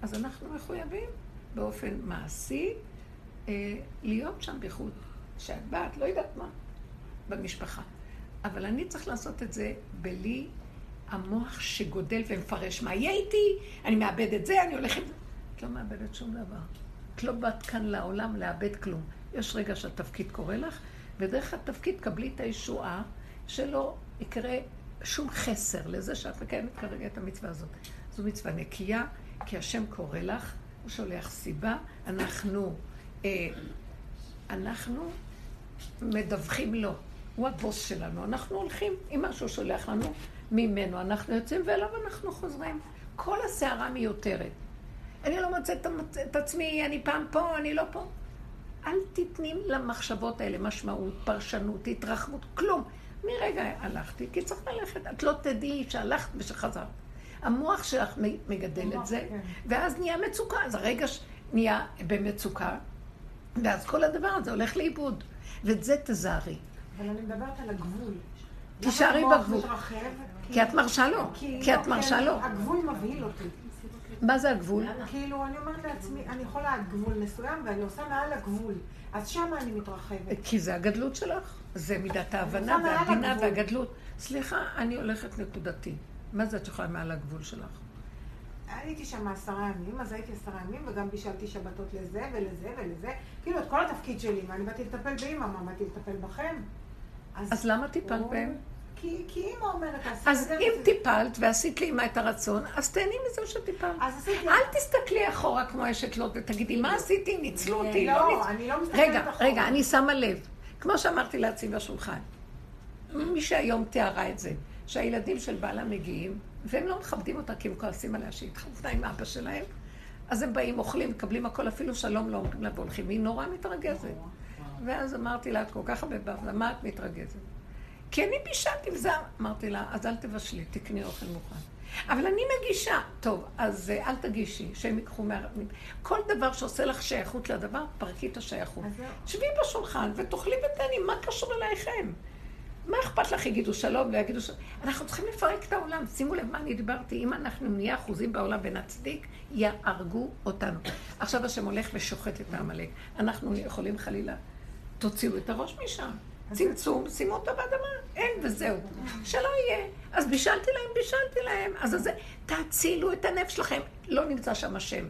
אז אנחנו מחויבים באופן מעשי אה, להיות שם בחוט שבת, לא יודעת מה, במשפחה. אבל אני צריך לעשות את זה בלי המוח שגודל ומפרש מה יהיה איתי, אני מאבד את זה, אני הולכת... את לא מאבדת שום דבר. את לא באת כאן לעולם לאבד כלום. יש רגע שהתפקיד קורה לך, ודרך התפקיד קבלי את הישועה שלא יקרה שום חסר לזה שאת מקיימת כרגע את המצווה הזאת. זו מצווה נקייה, כי השם קורא לך, הוא שולח סיבה, אנחנו, אה, אנחנו מדווחים לו. הוא הבוס שלנו, אנחנו הולכים עם מה שהוא שולח לנו, ממנו אנחנו יוצאים ואליו אנחנו חוזרים. כל הסערה מיותרת. אני לא מוצאת את עצמי, אני פעם פה, אני לא פה. אל תתני למחשבות האלה משמעות, פרשנות, התרחבות, כלום. מרגע הלכתי, כי צריך ללכת. את לא תדעי שהלכת ושחזרת. המוח שלך מגדל את זה, כן. ואז נהיה מצוקה. אז הרגע נהיה במצוקה, ואז כל הדבר הזה הולך לאיבוד. ואת זה תזהרי. אבל אני מדברת על הגבול. תישארי בגבול. כי את מרשה לו. כי את מרשה לו. הגבול מבהיל אותי. מה זה הגבול? כאילו, אני אומרת לעצמי, אני יכולה עד גבול מסוים, ואני עושה מעל הגבול. אז שמה אני מתרחבת. כי זה הגדלות שלך. זה מידת ההבנה והבינה והגדלות. סליחה, אני הולכת נקודתי. מה זה את יכולה מעל הגבול שלך? הייתי שם עשרה ימים, אז הייתי עשרה ימים, וגם בישלתי שבתות לזה ולזה ולזה. כאילו, את כל התפקיד שלי, מה, אני באתי לטפל באמא, מה, באתי לטפל בכם? אז למה טיפלת בהם? כי, כי אימא אומרת, אז אם טיפלת ועשית לאמא את הרצון, אז תהני מזה שטיפלת. אז עשיתי... אל תסתכלי אחורה כמו אשת לוט ותגידי, מה עשיתי? ניצלו אותי, לא, לא אני לא מסתכלת רגע, אחורה. רגע, אני שמה לב. כמו שאמרתי לעצמי בשולחן, מי שהיום תיארה את זה, שהילדים של בעלה מגיעים, והם לא מכבדים אותה כי הם כועסים עליה שהיא התחבנה עם אבא שלהם, אז הם באים, אוכלים, מקבלים הכל, אפילו שלום לא אומרים לה והולכים, והיא נורא מתרגזת. ואז אמרתי לה, את כל כך הרבה בעבודה, מה את מתרגזת? כי אני בישלתי וזה, אמרתי לה, אז אל תבשלי, תקני אוכל מוכן. אבל אני מגישה. טוב, אז אה, אל תגישי, שהם ייקחו מה... כל דבר שעושה לך שייכות לדבר, פרקי את השייכות. שבי בשולחן ותאכלי ותני, מה קשור אלייכם? מה אכפת לך יגידו שלום ויגידו שלום? אנחנו צריכים לפרק את העולם. שימו לב מה אני דיברתי. אם אנחנו נהיה אחוזים בעולם ונצדיק, יהרגו אותנו. עכשיו השם הולך ושוחט את העמלק. אנחנו יכולים חלילה, תוציאו את הראש משם. צמצום, שימו אותה באדמה. אין, וזהו. שלא יהיה. אז בישלתי להם, בישלתי להם. אז זה, תאצילו את הנפש שלכם. לא נמצא שם השם.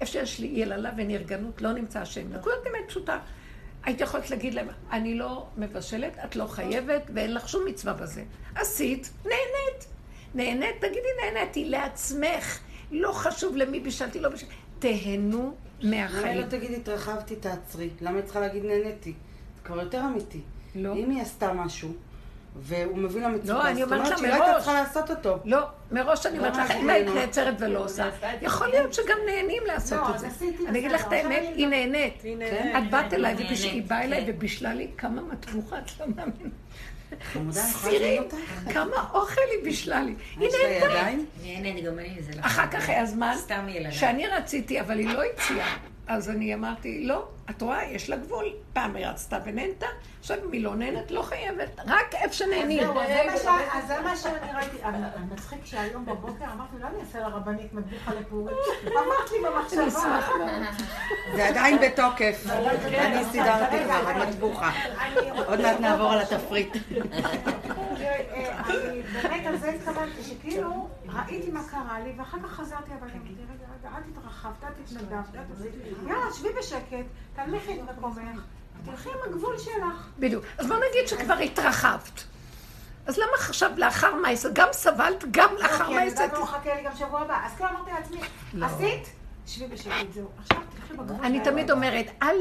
איפה שיש לי יללה ונרגנות, לא נמצא השם. נקודת אמת פשוטה. היית יכולת להגיד להם, אני לא מבשלת, את לא חייבת, ואין לך שום מצווה בזה. עשית, נהנית. נהנית, תגידי נהניתי לעצמך. לא חשוב למי בישלתי, לא בישלתי. תהנו למה מהחיים. לא תגידי התרחבתי, תעצרי? למה היא צריכה להגיד נהניתי? זה כבר יותר אמיתי. לא. אם היא עשתה משהו, והוא מביא לה מצוקה, לא, אני אומרת לה זאת אומרת שהיא לא הייתה מראש. צריכה לעשות אותו. לא, מראש אני אומרת לך, אנחנו אם היית? נעצרת ולא עושה, יכול להיות שגם נהנים לעשות לא, את זה. אני אגיד לך את האמת, היא נהנית. כן. את באת אליי, נהנית, וביש- היא באה אליי כן. ובישלה לי כמה מטבוחה, את לא מאמינה. סירים? כמה אוכל היא בישלה לי. היא נהנתה. נהנית. אחר כך היה זמן. שאני רציתי, אבל היא לא הציעה. אז אני אמרתי, לא, את רואה, יש לה גבול. פעם היא רצתה ונהנתה, עכשיו אם היא לא נהנת, לא חייבת. רק איפה שנהנים. אז זה מה שאני ראיתי. אבל מצחיק שהיום בבוקר אמרתי, אולי אני אעשה לרבנית מטבוחה לפורים. *laughs* אמרת לי אני אשמח במחשבה. מאוד. זה עדיין בתוקף. אני סידרתי כבר, את מטבוחה. עוד מעט נעבור על התפריט. אה, אני באמת על זה התכוונתי, שכאילו ראיתי מה קרה לי, ואחר כך חזרתי הביתה, אמרתי, רגע, רגע, אל תתנדבת, אל תעשי, יאללה, שבי בשקט, תנמיכי את מקומך, תלכי עם הגבול שלך. בדיוק. אז בוא נגיד שכבר התרחבת. אז למה עכשיו לאחר מעשה, גם סבלת, גם לאחר כי אני? יודעת מה מחכה לי גם שבוע הבא. אז כאילו אמרתי לעצמי, עשית? שבי בשקט, זהו. עכשיו תלכי בגבול אני שלך. תמיד אומרת, אל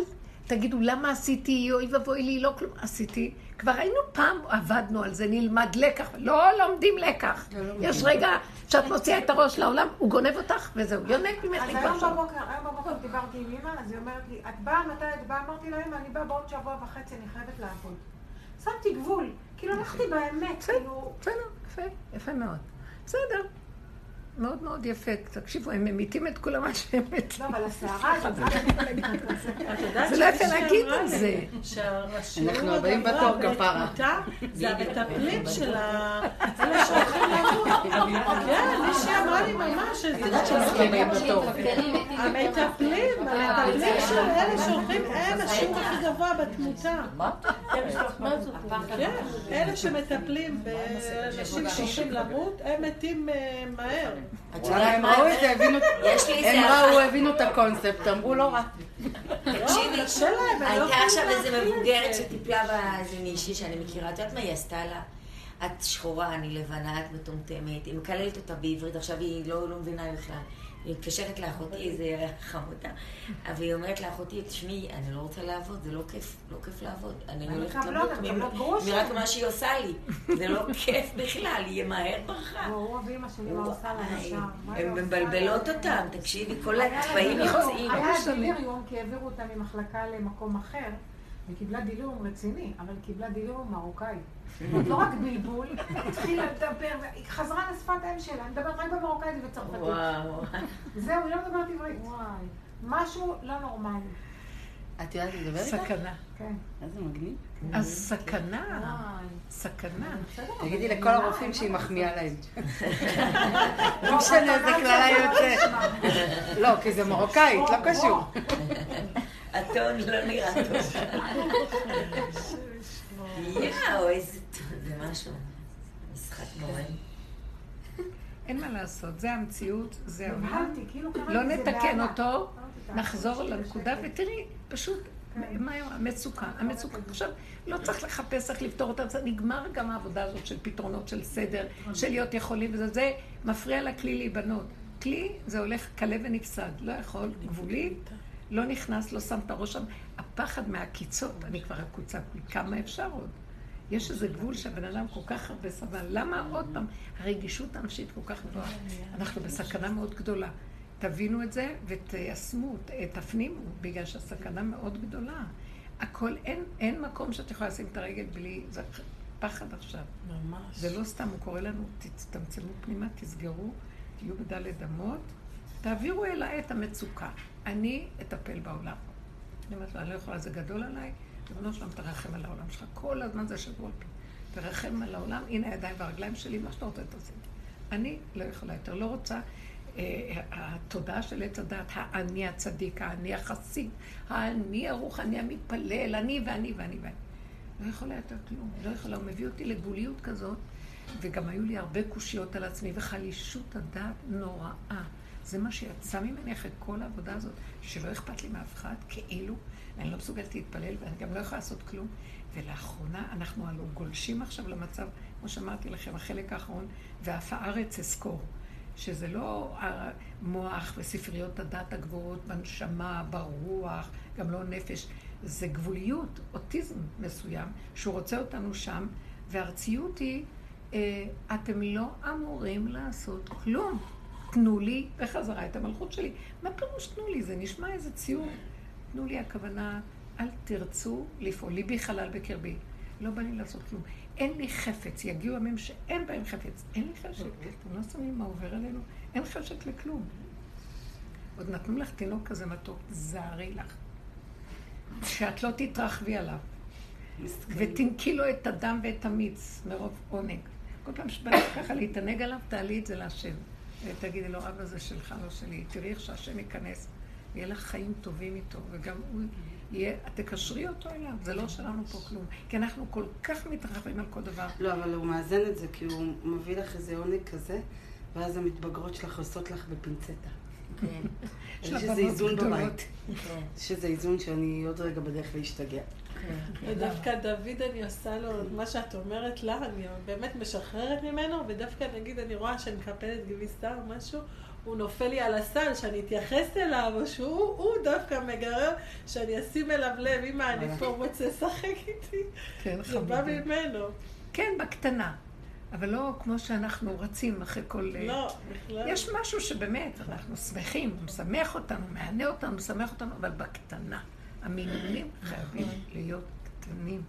תגידו למה עשיתי, אוי ואבוי לי, לא כלום. עשיתי. כבר היינו פעם, עבדנו על זה, נלמד לקח. לא לומדים לקח. יש רגע שאת מוציאה את הראש לעולם, הוא גונב אותך, וזהו. יונק ממך אז כבר היום שם. בבוקר, היום בבוקר דיברתי עם אמא, אז היא אומרת לי, את באה מתי את באה? אמרתי לה, אמא, אני באה בעוד שבוע וחצי, אני חייבת לעבוד. שמתי גבול, כאילו הלכתי באמת, כאילו... בסדר, יפה, יפה מאוד. בסדר. מאוד מאוד יפה. תקשיבו, הם ממיתים את כולם עד שהם מתים. לא, אבל הסערה הזאת, זה לא יפה להגיד את לי זה. אנחנו הבאים בתור, כפרה. זה המטפלים של ה... אלה שהולכים למות. כן, מישהי אמרה לי ממש את יודעת אנחנו הבאים בתור. המטפלים, המטפלים של אלה שהולכים, הם השיעור הכי גבוה בתמותה. כן, אלה שמטפלים באנשים שהולכים למות, הם מתים אה, מהר. את יודעת הם מה? ראו את זה, הם ראו, הבינו את הקונספט, אמרו לא רע. תקשיבי, הם לא הייתה עכשיו איזה מבוגרת זה. שטיפלה באיזה מישהי שאני מכירה, את יודעת מה היא עשתה לה? את שחורה, אני לבנה, את מטומטמת, היא מקללת אותה בעברית, עכשיו היא לא, לא מבינה בכלל. היא מתקשרת לאחותי, זה חמודה. אבל היא אומרת לאחותי, תשמעי, אני לא רוצה לעבוד, זה לא כיף, לא כיף לעבוד. אני הולכת למות גרושים. מרק מה שהיא עושה לי. זה לא *laughs* כיף בכלל, היא מהר ברחה. הוא ואמא שלי מה עושה היא הן מבלבלות? אותם, תקשיבי, כל דילום, יוצאים. היה לה משנה. דליריום, כי העבירו אותה ממחלקה למקום אחר, וקיבלה דליריום רציני, אבל קיבלה דליריום מרוקאי. לא רק בלבול, התחילה לדבר, היא חזרה לשפת אם שלה, אני מדברת רק במרוקאית ובצרפתית. וואו. זהו, היא לא מדברת עברית. וואי, משהו לא נורמלי. את יודעת לדבר איתה? סכנה. כן. איזה מגניב. אז סכנה. סכנה. בסדר, תגידי לכל היא הרופאים שהיא מחמיאה להם. *laughs* לא משנה איזה קללה יוצא. לא, כי זה מרוקאית, לא קשור. *laughs* הטון לא נראה טוב. יואו, איזה טוב, זה משהו. משחק מורה. אין מה לעשות, זה המציאות, זה העולם. נבהלתי, כאילו קראתי לא נתקן. אותו, נחזור. לנקודה ותראי, פשוט, כן. מה היא אמרה? המצוקה, המצוקה. עכשיו, לא צריך לחפש איך לפתור אותה, זה נגמר גם העבודה הזאת של פתרונות, של סדר, של להיות יכולים וזה, זה מפריע לכלי להיבנות. כלי זה הולך כלה ונפסד, לא יכול, גבולי, לא נכנס, לא שם את הראש שם. הפחד מהעקיצות, אני כבר עקוצה, כמה אפשר עוד? יש איזה גבול שהבן אדם כל כך הרבה סבל. למה עוד פעם? הרגישות הנפשית כל כך גבוהה. אנחנו בסכנה מאוד גדולה. תבינו את זה ותיישמו, תפנימו, בגלל שהסכנה מאוד גדולה. הכל, אין, אין מקום שאת יכולה לשים את הרגל בלי... זה פחד עכשיו. ממש. זה לא סתם, הוא קורא לנו, תצטמצמו פנימה, תסגרו, תהיו בדלת אמות, תעבירו אליי את המצוקה. אני אטפל בעולם. אני אומרת לו, אני לא יכולה, זה גדול עליי, ריבונו שלום, תרחם על העולם שלך. כל הזמן זה שבור על פי. תרחם על העולם, הנה הידיים והרגליים שלי, מה שאתה רוצה תעשה. אני לא יכולה יותר, לא רוצה. אה, התודעה של עץ הדת, האני הצדיק, האני החסיד, האני הרוחני המתפלל, אני ואני ואני ואני. לא יכולה יותר כלום, לא יכולה. הוא מביא אותי לגבוליות כזאת, וגם היו לי הרבה קושיות על עצמי, וחלישות הדעת נוראה. זה מה שיצא ממני אחרי כל העבודה הזאת, שלא אכפת לי מאף אחד, כאילו, אני לא מסוגלת להתפלל, ואני גם לא יכולה לעשות כלום. ולאחרונה אנחנו הלוא גולשים עכשיו למצב, כמו שאמרתי לכם, החלק האחרון, ואף הארץ אזכור. שזה לא המוח וספריות הדת הגבוהות בנשמה, ברוח, גם לא נפש, זה גבוליות, אוטיזם מסוים, שהוא רוצה אותנו שם, והארציות היא, אה, אתם לא אמורים לעשות כלום. תנו לי בחזרה את המלכות שלי. מה פירוש תנו לי? זה נשמע איזה ציור. תנו לי הכוונה, אל תרצו לפעול. ליבי חלל בקרבי. לא בא לי לעשות כלום. אין לי חפץ, יגיעו ימים שאין בהם חפץ. אין לי חשק. אתם לא שמים מה עובר עלינו? אין חשק לכלום. עוד נתנו לך תינוק כזה מתוק, זערי לך. שאת לא תתרחבי עליו. ותנקי לו את הדם ואת המיץ מרוב עונג. כל פעם שבא לך ככה להתענג עליו, תעלי את זה להשם. ותגידי לו, אבא זה שלך, לא שלי. תראי איך שהשם ייכנס, ויהיה לך חיים טובים איתו, וגם הוא יהיה, תקשרי אותו אליו, זה לא שלנו פה כלום. כי אנחנו כל כך מתרחבים על כל דבר. לא, אבל הוא מאזן את זה, כי הוא מביא לך איזה עונג כזה, ואז המתבגרות שלך עושות לך בפינצטה. כן. יש איזה איזון בבית. יש איזה איזון שאני עוד רגע בדרך להשתגע. כן. ודווקא דוד, אני עושה לו, מה שאת אומרת לה, אני באמת משחררת ממנו, ודווקא נגיד, אני רואה שאני מקפלת גביסה או משהו, הוא נופל לי על הסל, שאני אתייחס אליו, או שהוא דווקא מגרר, שאני אשים אליו לב, אמא, אני פה רוצה לשחק איתי. כן, זה בא. ממנו. כן, בקטנה. אבל לא כמו שאנחנו רצים אחרי כל... אה, לא, בכלל. יש משהו שבאמת, אנחנו שמחים, הוא משמח אותנו, מהנה אותנו, משמח אותנו, אבל בקטנה. המינונים חייבים להיות קטנים.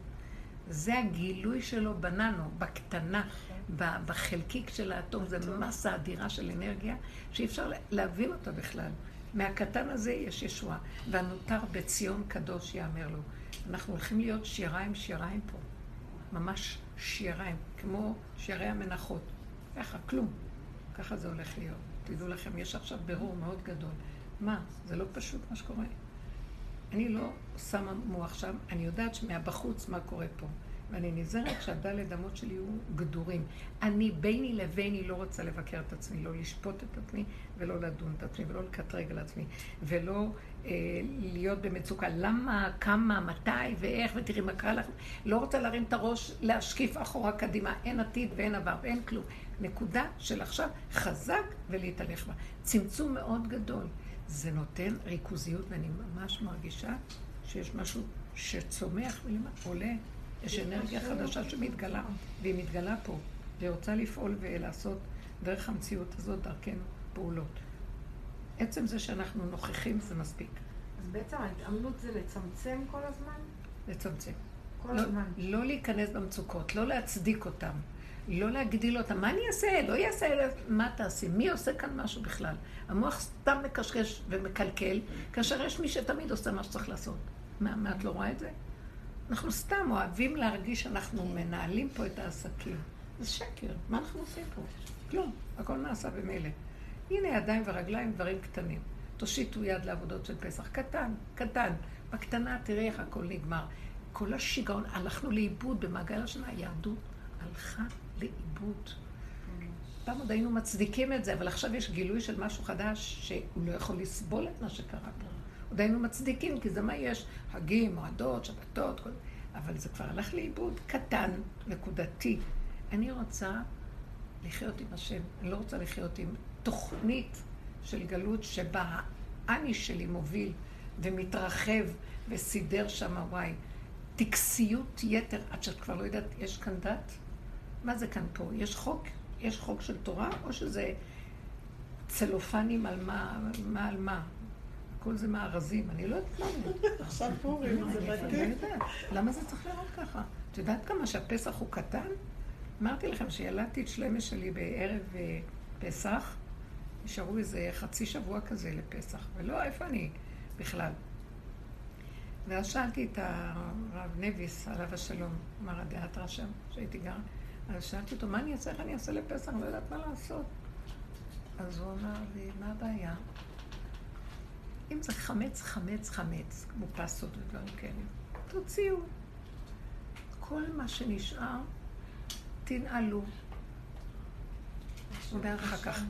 זה הגילוי שלו בננו, בקטנה, ב- בחלקיק של האטום, זה מסה אדירה של אנרגיה, שאי אפשר להבין אותה בכלל. מהקטן הזה יש ישועה, והנותר בציון קדוש יאמר לו. אנחנו הולכים להיות שיריים שיריים פה, ממש שיריים, כמו שירי המנחות. ככה, כלום. ככה זה הולך להיות. תדעו לכם, יש עכשיו בירור מאוד גדול. מה? זה לא פשוט מה שקורה. אני לא שמה מוח שם, אני יודעת שמהבחוץ מה קורה פה. ואני נזהרת שהדלת אמות שלי יהיו גדורים. אני ביני לביני לא רוצה לבקר את עצמי, לא לשפוט את עצמי ולא לדון את עצמי ולא לקטרג על עצמי ולא אה, להיות במצוקה. למה, כמה, מתי ואיך ותראי מה קרה לך. לא רוצה להרים את הראש, להשקיף אחורה קדימה. אין עתיד ואין עבר ואין כלום. נקודה של עכשיו חזק ולהתהלך בה. צמצום מאוד גדול. זה נותן ריכוזיות ואני ממש מרגישה שיש משהו שצומח ולמטה, עולה. יש אנרגיה חדשה שמתגלה, והיא מתגלה פה, והיא רוצה לפעול ולעשות דרך המציאות הזאת, דרכנו, פעולות. עצם זה שאנחנו נוכחים זה מספיק, אז בעצם ההתאמנות זה לצמצם כל הזמן? לצמצם. כל לא, הזמן. לא להיכנס במצוקות, לא להצדיק אותם, לא להגדיל אותם. מה אני אעשה? לא יעשה, מה תעשי? מי עושה כאן משהו בכלל? המוח סתם מקשקש ומקלקל, כאשר יש מי שתמיד עושה מה שצריך לעשות. מה, מה, את לא רואה את זה? אנחנו סתם אוהבים להרגיש שאנחנו מנהלים פה את העסקים. זה שקר, מה אנחנו עושים פה? כלום, הכל נעשה במילא. הנה ידיים ורגליים, דברים קטנים. תושיטו יד לעבודות של פסח, קטן, קטן. בקטנה תראי איך הכל נגמר. כל השיגעון, הלכנו לאיבוד במעגל השנה, היהדות הלכה לאיבוד. פעם עוד היינו מצדיקים את זה, אבל עכשיו יש גילוי של משהו חדש שהוא לא יכול לסבול את מה שקרה פה. עוד היינו מצדיקים, כי זה מה יש, חגים, מועדות, שבתות, כל... אבל זה כבר הלך לאיבוד קטן, נקודתי. אני רוצה לחיות עם השם, אני לא רוצה לחיות עם תוכנית של גלות שבה האני שלי מוביל ומתרחב וסידר שם וואי. טקסיות יתר, עד שאת כבר לא יודעת, יש כאן דת? מה זה כאן פה? יש חוק? יש חוק של תורה, או שזה צלופנים על מה, מה על מה? הכל זה מארזים, אני לא יודעת מה זה. עכשיו פורים, זה לא מדהים. יודעת. למה זה צריך לראות ככה? את יודעת כמה שהפסח הוא קטן? אמרתי לכם שילדתי את שלמה שלי בערב אה, פסח, נשארו איזה חצי שבוע כזה לפסח, ולא, איפה אני בכלל? ואז שאלתי את הרב נביס, עליו השלום, אמר הדעת רשם, שהייתי גר, אז שאלתי אותו, מה אני אעשה, איך אני אעשה לפסח? אני לא יודעת מה לעשות. אז הוא אמר לי, מה הבעיה? אם זה חמץ, חמץ, חמץ, כמו פסות ודברים כאלה, תוציאו. כל מה שנשאר, תנעלו. הוא אומר אחר כך,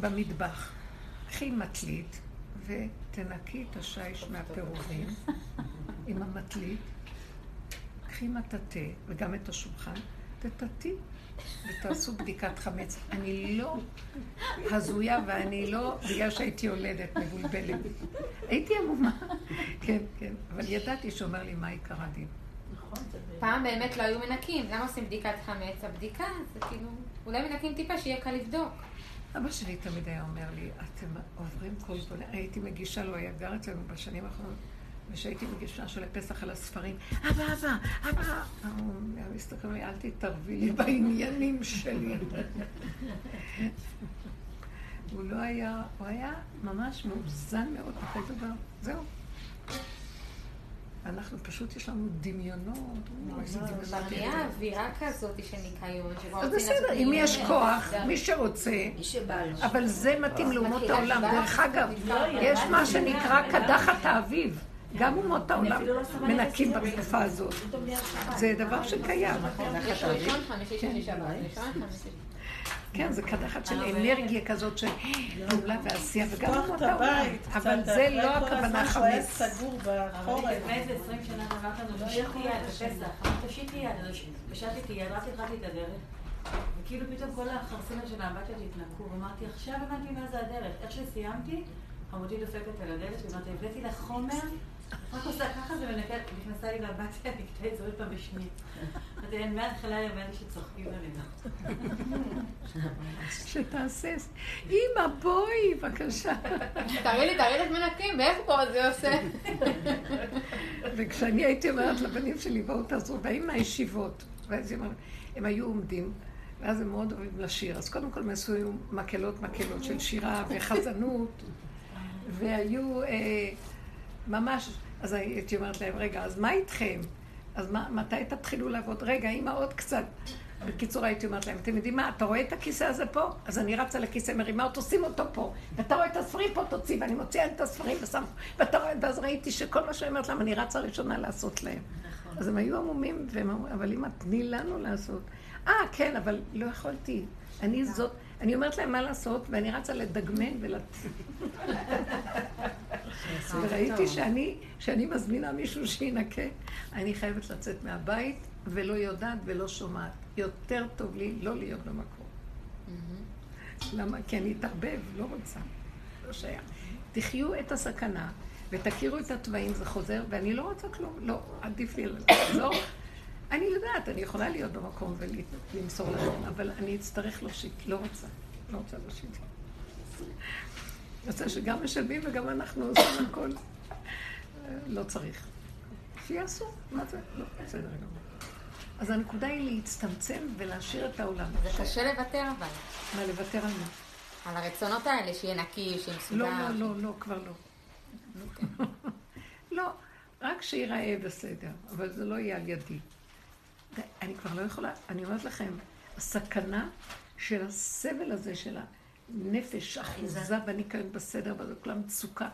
במטבח, קחי מטלית ותנקי את השיש מהפירורים עם המטלית, קחי מטאטא וגם את השולחן, תטאטי ותעשו בדיקת חמץ. אני לא הזויה ואני לא, בגלל שהייתי יולדת מבולבלת. הייתי עמומה, כן, כן, אבל ידעתי שאומר לי מה עיקר הדין. פעם באמת לא היו מנקים, למה עושים בדיקת חמץ? הבדיקה זה כאילו, אולי מנקים טיפה שיהיה קל לבדוק. אבא שלי תמיד היה אומר לי, אתם עוברים כל פעם, הייתי מגישה לו, היה גר אצלנו בשנים האחרונות, ושהייתי מגישה של הפסח על הספרים, אבא, אבא, אבא, הוא היה מסתכל לי, אל תתערבי לי בעניינים שלי. הוא לא היה, הוא היה ממש מאוזן מאוד בכל דבר, זהו. אנחנו פשוט, יש לנו דמיונות. נהיה אווירה כזאת ניקיון, שבו אז בסדר, אם יש כוח, מי שרוצה. אבל זה מתאים לאומות העולם. דרך אגב, יש מה שנקרא קדחת האביב. גם אומות העולם מנקים בתקופה הזאת. זה דבר שקיים. כן, זה קדחת של אנרגיה כזאת של פעולה ועשייה, וגם אומות העולם. אבל זה לא הכוונה חמץ. בחורף. לפני איזה 20 שנה אמרת לנו, תושיטי יד, זה פסח. אמרת, תושיטי יד, פשטתי יד, רק התחלתי את הדרך. וכאילו פתאום כל החרסינות של שלי התנקו, ואמרתי, עכשיו הבנתי מה זה הדרך. איך שסיימתי, חמותי דופקת על הדלת, ואמרתי, הבאתי לה חומר, רק עושה ככה זה ונקה, נכנסה לי לבת, נקטה את זה עוד פעם בשנית. *laughs* אמרתי מההתחלה הבנתי שצוחקים עלינו. *laughs* שתעשה. אמא, בואי, בבקשה. *laughs* תראי לי, תראי לי את מנקים, ואיך פה זה עושה? וכשאני הייתי אומרת לבנים שלי, בואו תעזרו, באים מהישיבות, ואז היא אומרת, הם היו עומדים, ואז הם מאוד אוהבים לשיר. אז קודם כל הם עשו מקהלות מקהלות של שירה וחזנות, והיו אה, ממש, אז הייתי אומרת להם, רגע, אז מה איתכם? אז מה, מתי תתחילו לעבוד? רגע, אמא, עוד קצת. בקיצור, הייתי אומרת להם, אתם יודעים מה, אתה רואה את הכיסא הזה פה? אז אני רצה לכיסא, מרימה אותו, שים אותו פה. ואתה רואה את הספרים פה, תוציא, ואני מוציאה את הספרים ושם... ואתה רואה, ואז ראיתי שכל מה שאני אומרת להם, אני רצה ראשונה לעשות להם. אז הם היו עמומים, והם אמרו, אבל אמא, תני לנו לעשות. אה, כן, אבל לא יכולתי. אני זאת, אני אומרת להם מה לעשות, ואני רצה לדגמן ולת... *laughs* וראיתי שאני, שאני מזמינה מישהו שינקה, אני חייבת לצאת מהבית, ולא יודעת ולא שומעת. יותר טוב לי לא להיות במקום. למה? כי אני אתערבב, לא רוצה. לא שייך. תחיו את הסכנה ותכירו את התוואים, זה חוזר, ואני לא רוצה כלום. לא, עדיף לי לחזור. אני יודעת, אני יכולה להיות במקום ולמסור לכם, אבל אני אצטרך להושיט, לא רוצה. לא רוצה להושיט. רוצה שגם משלמים וגם אנחנו עושים הכל. לא צריך. שיעשו, מה זה? לא, בסדר גמור. אז הנקודה היא להצטמצם ולהשאיר את העולם. זה קשה לוותר אבל. מה, לוותר על מה? על הרצונות האלה, שיהיה נקי, שיהיה מסודר. לא, לא, לא, לא, כבר לא. לא, רק שיראה בסדר, אבל זה לא יהיה על ידי. די, אני כבר לא יכולה, אני אומרת לכם, הסכנה של הסבל הזה, של הנפש אחוזה בניקיון בסדר, וזה כולה מצוקה.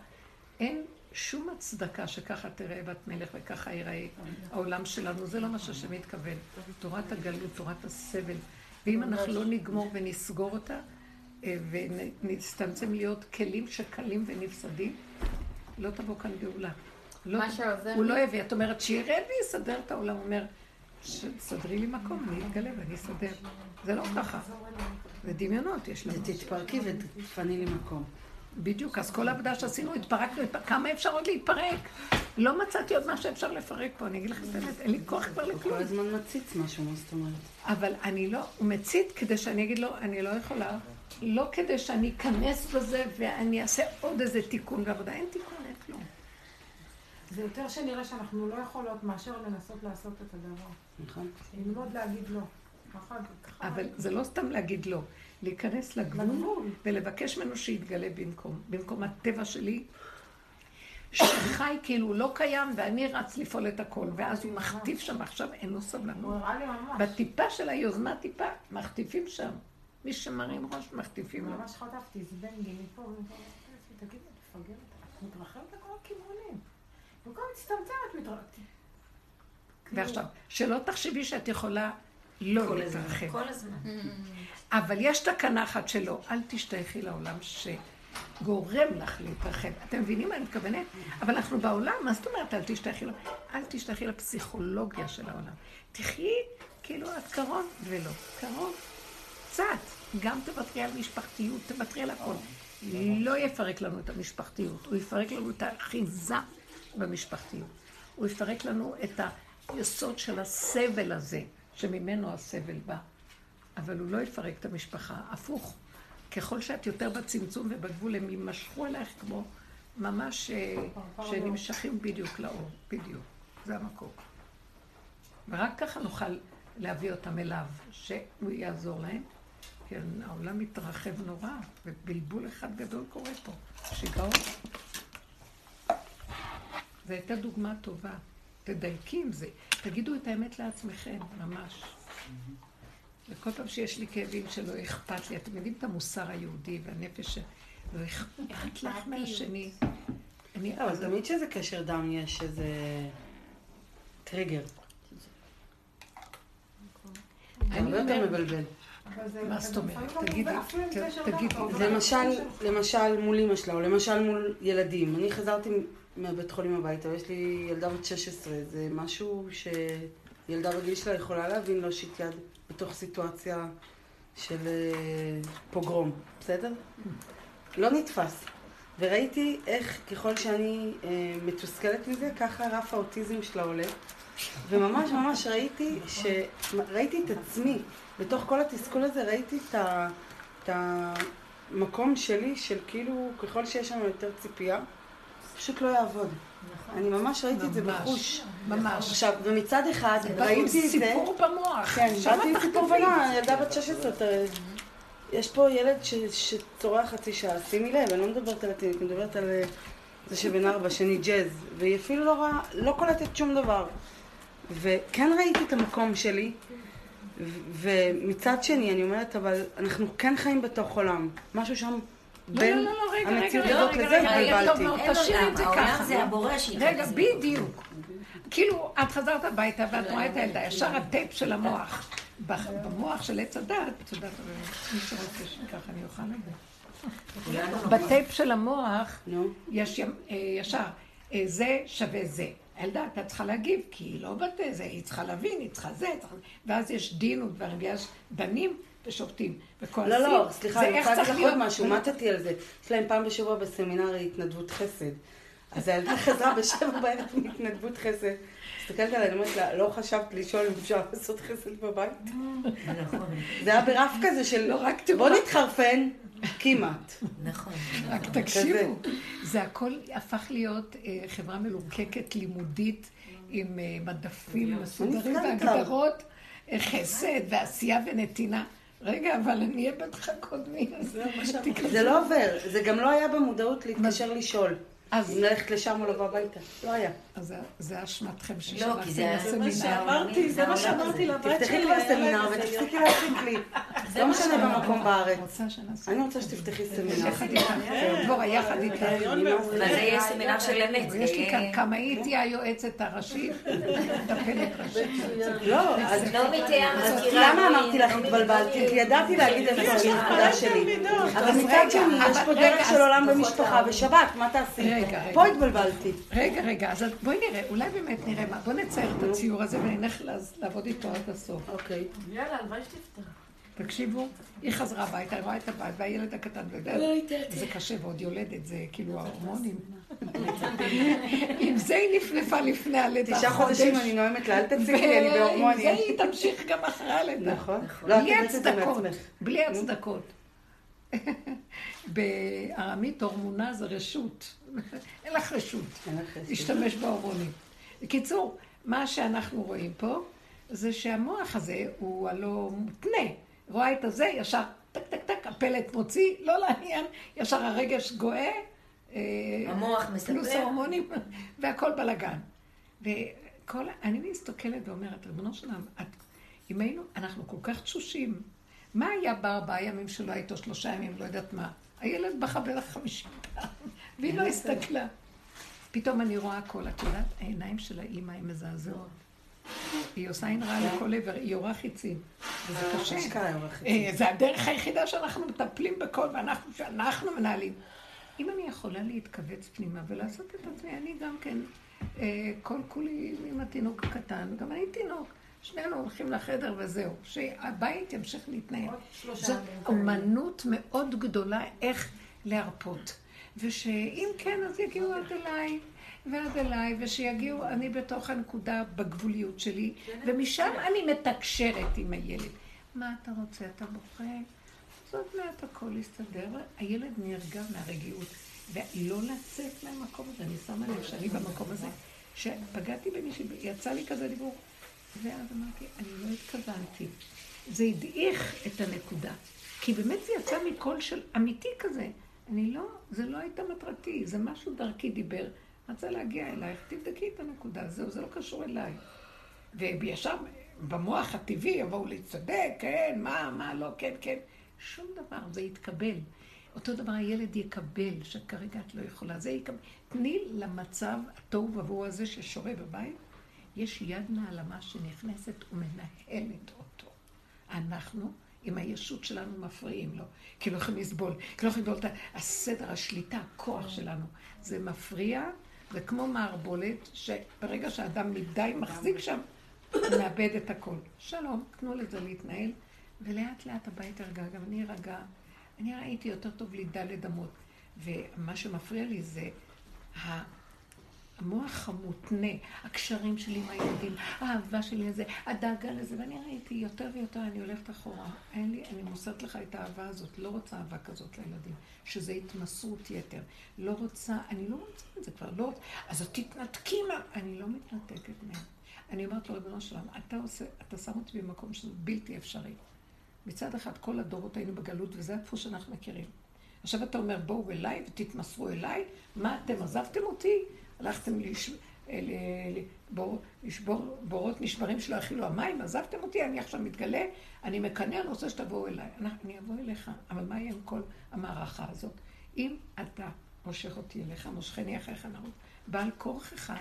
אין שום הצדקה שככה תראה בת מלך וככה ייראה העולם שלנו. זה לא מה שהשם מתכוון. תורת הגלות, תורת הסבל. ואם אנחנו לא נגמור ונסגור אותה, אה, ונסתמצם להיות כלים שקלים ונפסדים, לא תבוא כאן גאולה. לא מה. שעוזר הוא לי- לא הביא. את אומרת, שירד ויסדר את העולם. הוא אומר, סדרי לי מקום, אני אתגלה ואני אסדר. זה לא ככה. זה דמיונות יש לנו. תתפרקי ותפני לי מקום. בדיוק, אז כל העבודה שעשינו, התפרקנו, התפ- כמה אפשר עוד להתפרק? לא מצאתי עוד מה שאפשר לפרק פה, אני אגיד לכם את האמת, אין לי כוח כבר הוא כל לכלום. הזמן מציץ משהו, מה זאת אומרת? אבל אני לא, הוא מצית כדי שאני אגיד לו, אני לא יכולה, לא כדי שאני אכנס בזה ואני אעשה עוד איזה תיקון ועבודה, אין תיקון, אין כלום. זה יותר שנראה שאנחנו לא יכולות מאשר לנסות לעשות את הדבר. נכון. ללמוד להגיד לא. ככה, ככה. אבל זה לא סתם להגיד לא. להיכנס לגבול. ולבקש ממנו שיתגלה במקום. במקום הטבע שלי, שחי כאילו לא קיים ואני רץ לפעול את הכל. ואז הוא מחטיף שם, עכשיו אין לו סבלנות. בטיפה של היוזמה טיפה, מחטיפים שם. מי שמרים ראש, מחטיפים לו. ממש חטפתי, זה בן גילי פה, ואני אומרת, תגידי, את מפגרת, את מתרחבת לכל הכיוונים. במקום מצטמצמת, מתרחבת. ועכשיו, שלא תחשבי שאת יכולה לא כל הזמן. להתרחב. כל הזמן. אבל יש תקנה אחת שלא, אל תשתייכי לעולם שגורם לך להתרחב. אתם מבינים מה אני מתכוונת? אבל אנחנו בעולם, מה זאת אומרת אל תשתייכי לו? אל תשתייכי לפסיכולוגיה של העולם. תחי כאילו את קרון ולא. קרון, קצת. גם תוותרי על משפחתיות, תוותרי על הכל. לא יפרק לנו את המשפחתיות, הוא יפרק לנו את האחיזה במשפחתיות. הוא יפרק לנו את היסוד של הסבל הזה, שממנו הסבל בא. אבל הוא לא יפרק את המשפחה, הפוך. ככל שאת יותר בצמצום ובגבול, הם יימשכו אלייך כמו ממש אה, שנמשכים בדיוק לאור, בדיוק. זה המקום. ורק ככה נוכל להביא אותם אליו, שהוא יעזור להם. כן, העולם מתרחב נורא, ובלבול אחד גדול קורה פה. שיגעון. זו הייתה דוגמה טובה. תדייקי עם זה. תגידו את האמת לעצמכם, ממש. וכל פעם שיש לי כאבים שלא אכפת לי, אתם יודעים את המוסר היהודי והנפש שלא אכפת לך מהשני. אני, לא, אבל תמיד כשזה קשר דם יש איזה טריגר. אני יותר אומרת- מבלבל. מה זאת זה אומרת? תגידי, תגידי. למשל, למשל מול אימא שלה, או למשל מול ילדים. אני חזרתי מהבית חולים הביתה, ויש לי ילדה בת 16, זה משהו שילדה בגיל שלה יכולה להבין להושיט יד בתוך סיטואציה של אה, פוגרום, בסדר? לא נתפס. וראיתי איך ככל שאני אה, מתוסכלת מזה, ככה רף האוטיזם שלה עולה. וממש ממש ראיתי, ש... ראיתי את עצמי, בתוך כל התסכול הזה ראיתי את, ה... את המקום שלי, של כאילו, ככל שיש לנו יותר ציפייה, פשוט לא יעבוד. אני ממש ראיתי את זה ממש, בחוש. ממש. עכשיו, ומצד אחד ראיתי את זה... סיפור במוח. כן, שם באתי עם את סיפור. בנה, ילדה בת 16, אתה- יש פה ילד ש- שצורח חצי שעה, שימי לב, אני לא מדברת על הטינית, אני מדברת על אה, זה שבן ארבע, שני ג'אז, והיא אפילו לא רואה, לא קולטת שום דבר. וכן ראיתי את המקום שלי, ו- ומצד שני, אני אומרת, אבל אנחנו כן חיים בתוך עולם. משהו שם בין לא, לא, לא, רגע, המציאות רגע, הזאת רגע, לזה, רגע, רגע, טוב התבלבלתי. תשאירי את זה העולם ככה. זה הבורא שהתחלק רגע. בדיוק. כאילו, את חזרת הביתה ואת רואה את הילדה, ישר הטייפ של המוח. במוח של עץ הדת, את יודעת, מי שרוצה שככה אני אוכל את זה. בטייפ של המוח אה, ישר, אה, זה שווה זה. הילדה הייתה צריכה להגיב, כי היא לא בתה זה, היא צריכה להבין, היא צריכה זה. ואז יש דין ודברים, ויש דנים ושופטים, וכועסים. לא, לא, סליחה, אני רוצה להגיד לך עוד משהו, מתתי על זה. יש להם פעם בשבוע בסמינר התנדבות חסד. אז הילדה *laughs* חזרה בשבע בערב מהתנדבות חסד. מסתכלת עליי, אני אומרת לה, לא חשבת לשאול אם אפשר לעשות חסד בבית? נכון, זה היה ברף כזה של, לא, רק תראו, בוא נתחרפן, כמעט. נכון. רק תקשיבו. זה הכל הפך להיות אה, חברה מלוקקת, לימודית, עם אה, מדפים מסודרים. והגדרות, אה, חסד ועשייה ונתינה. רגע, אבל אני אהיה אז תיכנסו. זה לא עובר, זה גם לא היה במודעות להתקשר לשאול. אז ללכת לשם או לבוא הביתה. לא היה. אז זה- זה אשמתכם לא, כי ששלחתם זה- זה מה לסמינר. שאמרתי, זה מה שאמרתי לבת שלי. תפתחי כבר סמינר ותפסיקי יום. להציק לי. זה לא מה משנה שאמרתי. במקום בארץ. אני רוצה שתפתחי סמינר. יחד איתך, דבורה, יחד איתך. אבל זה יהיה סמינר של אמת. יש לי כאן יהיה- כמה היא תהיה היועצת הראשית, מטפלת ראשית. לא, אז לא. למה אמרתי לך התבלבלתי? כי ידעתי להגיד איפה הנקודה שלי. אבל מצד שני, יש פה אבל דרך של עולם במשפחה ושבת, מה תעשי? רגע, רגע. פה התבלבלתי. רגע, רגע, אז בואי נראה, אולי באמת נראה מה, בואי נצייר את הציור הזה ונלך לעבוד איתו עד הסוף. אוקיי. יאללה, הלוואי שתפתח. תקשיבו, היא חזרה הביתה, היא רואה את הבת, והילד הקטן, ויודע, זה קשה, ועוד יולדת, זה כאילו ההורמונים. עם *laughs* זה היא נפנפה לפני הלידה. תשעה חודש. חודשים אני נואמת לה, אל תציגי לי, אני ועם זה בהורמונים. היא תמשיך גם אחרי הלידה. נכון. לא, בלי זה הצדקות. בלי הצדקות. *laughs* בארמית הורמונה זה רשות. אין לך רשות. להשתמש בהורמונים. בקיצור, מה שאנחנו רואים פה, זה שהמוח הזה הוא הלא מותנה. רואה את הזה, ישר טק טק טק, הפלט מוציא, לא לעניין, ישר הרגש גואה. אה, המוח מספר. פלוס ההורמונים, *laughs* והכל בלאגן. וכל, אני מסתכלת ואומרת, ריבונו של עולם, את- אם היינו, אנחנו כל כך תשושים. מה היה בארבעה ימים שלא היה איתו שלושה ימים, לא יודעת מה? הילד בכה בערך חמישים פעם, והיא לא הסתכלה. פתאום אני רואה הכל, את יודעת, העיניים של האימא הן מזעזעות. היא עושה עין רעה לכל עבר, היא יורה חיצים. וזה קשה. יורה חיצים. אה, זה הדרך היחידה שאנחנו מטפלים בכל, ואנחנו, מנהלים. אם אני יכולה להתכווץ פנימה ולעשות את עצמי, אני גם כן, אה, כל כולי עם התינוק הקטן, גם אני תינוק. שנינו הולכים לחדר וזהו, שהבית ימשיך להתנהל. זו אומנות מאוד גדולה איך להרפות. ושאם כן, אז יגיעו עד אליי. ועד אליי, ושיגיעו, אני בתוך הנקודה בגבוליות שלי, ומשם אני מתקשרת עם הילד. מה אתה רוצה? אתה בוכה? אז עוד מעט הכל יסתדר. הילד נרגע מהרגיעות. ולא לצאת מהמקום הזה. אני שמה לב שאני במקום הזה, שפגעתי במישהי, יצא לי כזה דיבור. ואז אמרתי, אני לא התכוונתי. זה הדעיך את הנקודה. כי באמת זה יצא מקול של אמיתי כזה. אני לא, זה לא הייתה מטרתי, זה משהו דרכי דיבר. רצה להגיע אלייך, תבדקי את הנקודה, זהו, זה לא קשור אליי. וישר במוח הטבעי יבואו להצטדק, כן, מה, מה, לא, כן, כן. שום דבר, זה יתקבל. אותו דבר הילד יקבל, שכרגע את לא יכולה, זה יקבל. תני למצב התוהו ובוהו הזה ששורה בבית, יש יד נעלמה שנכנסת ומנהלת אותו. אנחנו, עם הישות שלנו, מפריעים לו. כי לא יכולים לסבול, כי לא יכולים לסבול את הסדר, השליטה, הכוח שלנו. זה מפריע, זה כמו מערבולת, שברגע שאדם מדי מחזיק שם, הוא מאבד את הכל. שלום, תנו לזה להתנהל, ולאט לאט הבית ירגע, גם אני ארגע. אני ראיתי יותר טוב לי דלת אמות. ומה שמפריע לי זה. המוח המותנה, הקשרים שלי עם הילדים, האהבה שלי לזה, הדאגה לזה, ואני ראיתי יותר ויותר, אני הולכת אחורה. אין לי, אני מוסרת לך את האהבה הזאת, לא רוצה אהבה כזאת לילדים, שזה התמסרות יתר. לא רוצה, אני לא רוצה את זה כבר, לא רוצה, אז תתנתקי מה... אני לא מתנתקת מהם. אני אומרת לו, ריבונו שלם, אתה עושה, אתה שם אותי במקום שזה בלתי אפשרי. מצד אחד, כל הדורות היינו בגלות, וזה הדפוס שאנחנו מכירים. עכשיו אתה אומר, בואו אליי ותתמסרו אליי, מה אתם עזבתם אותי? הלכתם לש... ל... לבור... לשבור בורות נשברים שלא יכילו המים, עזבתם אותי, אני עכשיו מתגלה, אני מקנא, אני רוצה שתבואו אליי. אני, אבוא אליך, אבל מה יהיה עם כל המערכה הזאת? אם אתה מושך אותי אליך, מושכני אחריך נרוץ, בעל כורכך,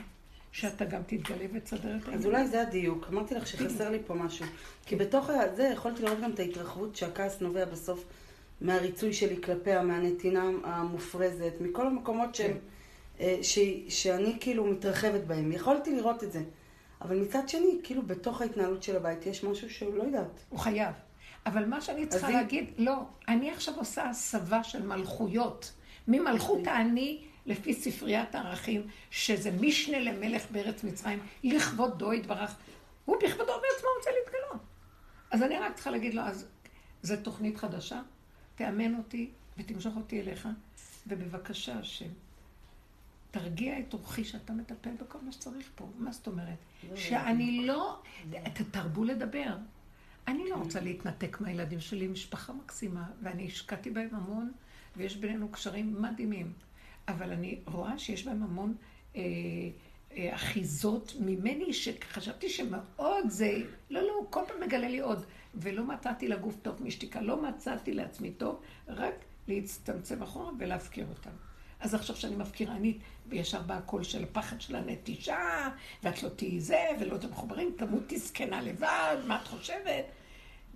שאתה גם תתגלה ותסדר את אז העניין. אולי זה הדיוק. אמרתי לך שחסר לי פה משהו. כי בתוך ה- זה יכולתי לראות גם את ההתרחבות שהכעס נובע בסוף מהריצוי שלי כלפיה, מהנתינה המופרזת, מכל המקומות שהם, כן. אה, ש, שאני כאילו מתרחבת בהם. יכולתי לראות את זה. אבל מצד שני, כאילו בתוך ההתנהלות של הבית יש משהו שהוא לא יודעת. הוא חייב. אבל מה שאני צריכה להגיד, לא, אני עכשיו עושה הסבה של מלכויות. ממלכות האני לפי ספריית הערכים, שזה משנה למלך בארץ מצרים, לכבודו יתברך. הוא בכבודו בעצמו רוצה להתגלות. אז אני רק צריכה להגיד לו, אז זו תוכנית חדשה, תאמן אותי ותמשוך אותי אליך, ובבקשה השם, תרגיע את אורחי שאתה מטפל בכל מה שצריך פה. מה זאת אומרת? שאני לא... תרבו לדבר. אני לא רוצה להתנתק מהילדים שלי, משפחה מקסימה, ואני השקעתי בהם המון, ויש בינינו קשרים מדהימים. אבל אני רואה שיש בהם המון אה, אה, אחיזות ממני, שחשבתי שמאוד זה... לא, לא, כל פעם מגלה לי עוד. ולא מצאתי לגוף טוב משתיקה, לא מצאתי לעצמי טוב, רק להצטמצם אחורה ולהפקיר אותם. אז עכשיו שאני מפקירנית, וישר בא הקול של הפחד של הנטישה, ואת לא תהיי זה, ולא תהיי מחוברים, תמותי זקנה לבד, מה את חושבת?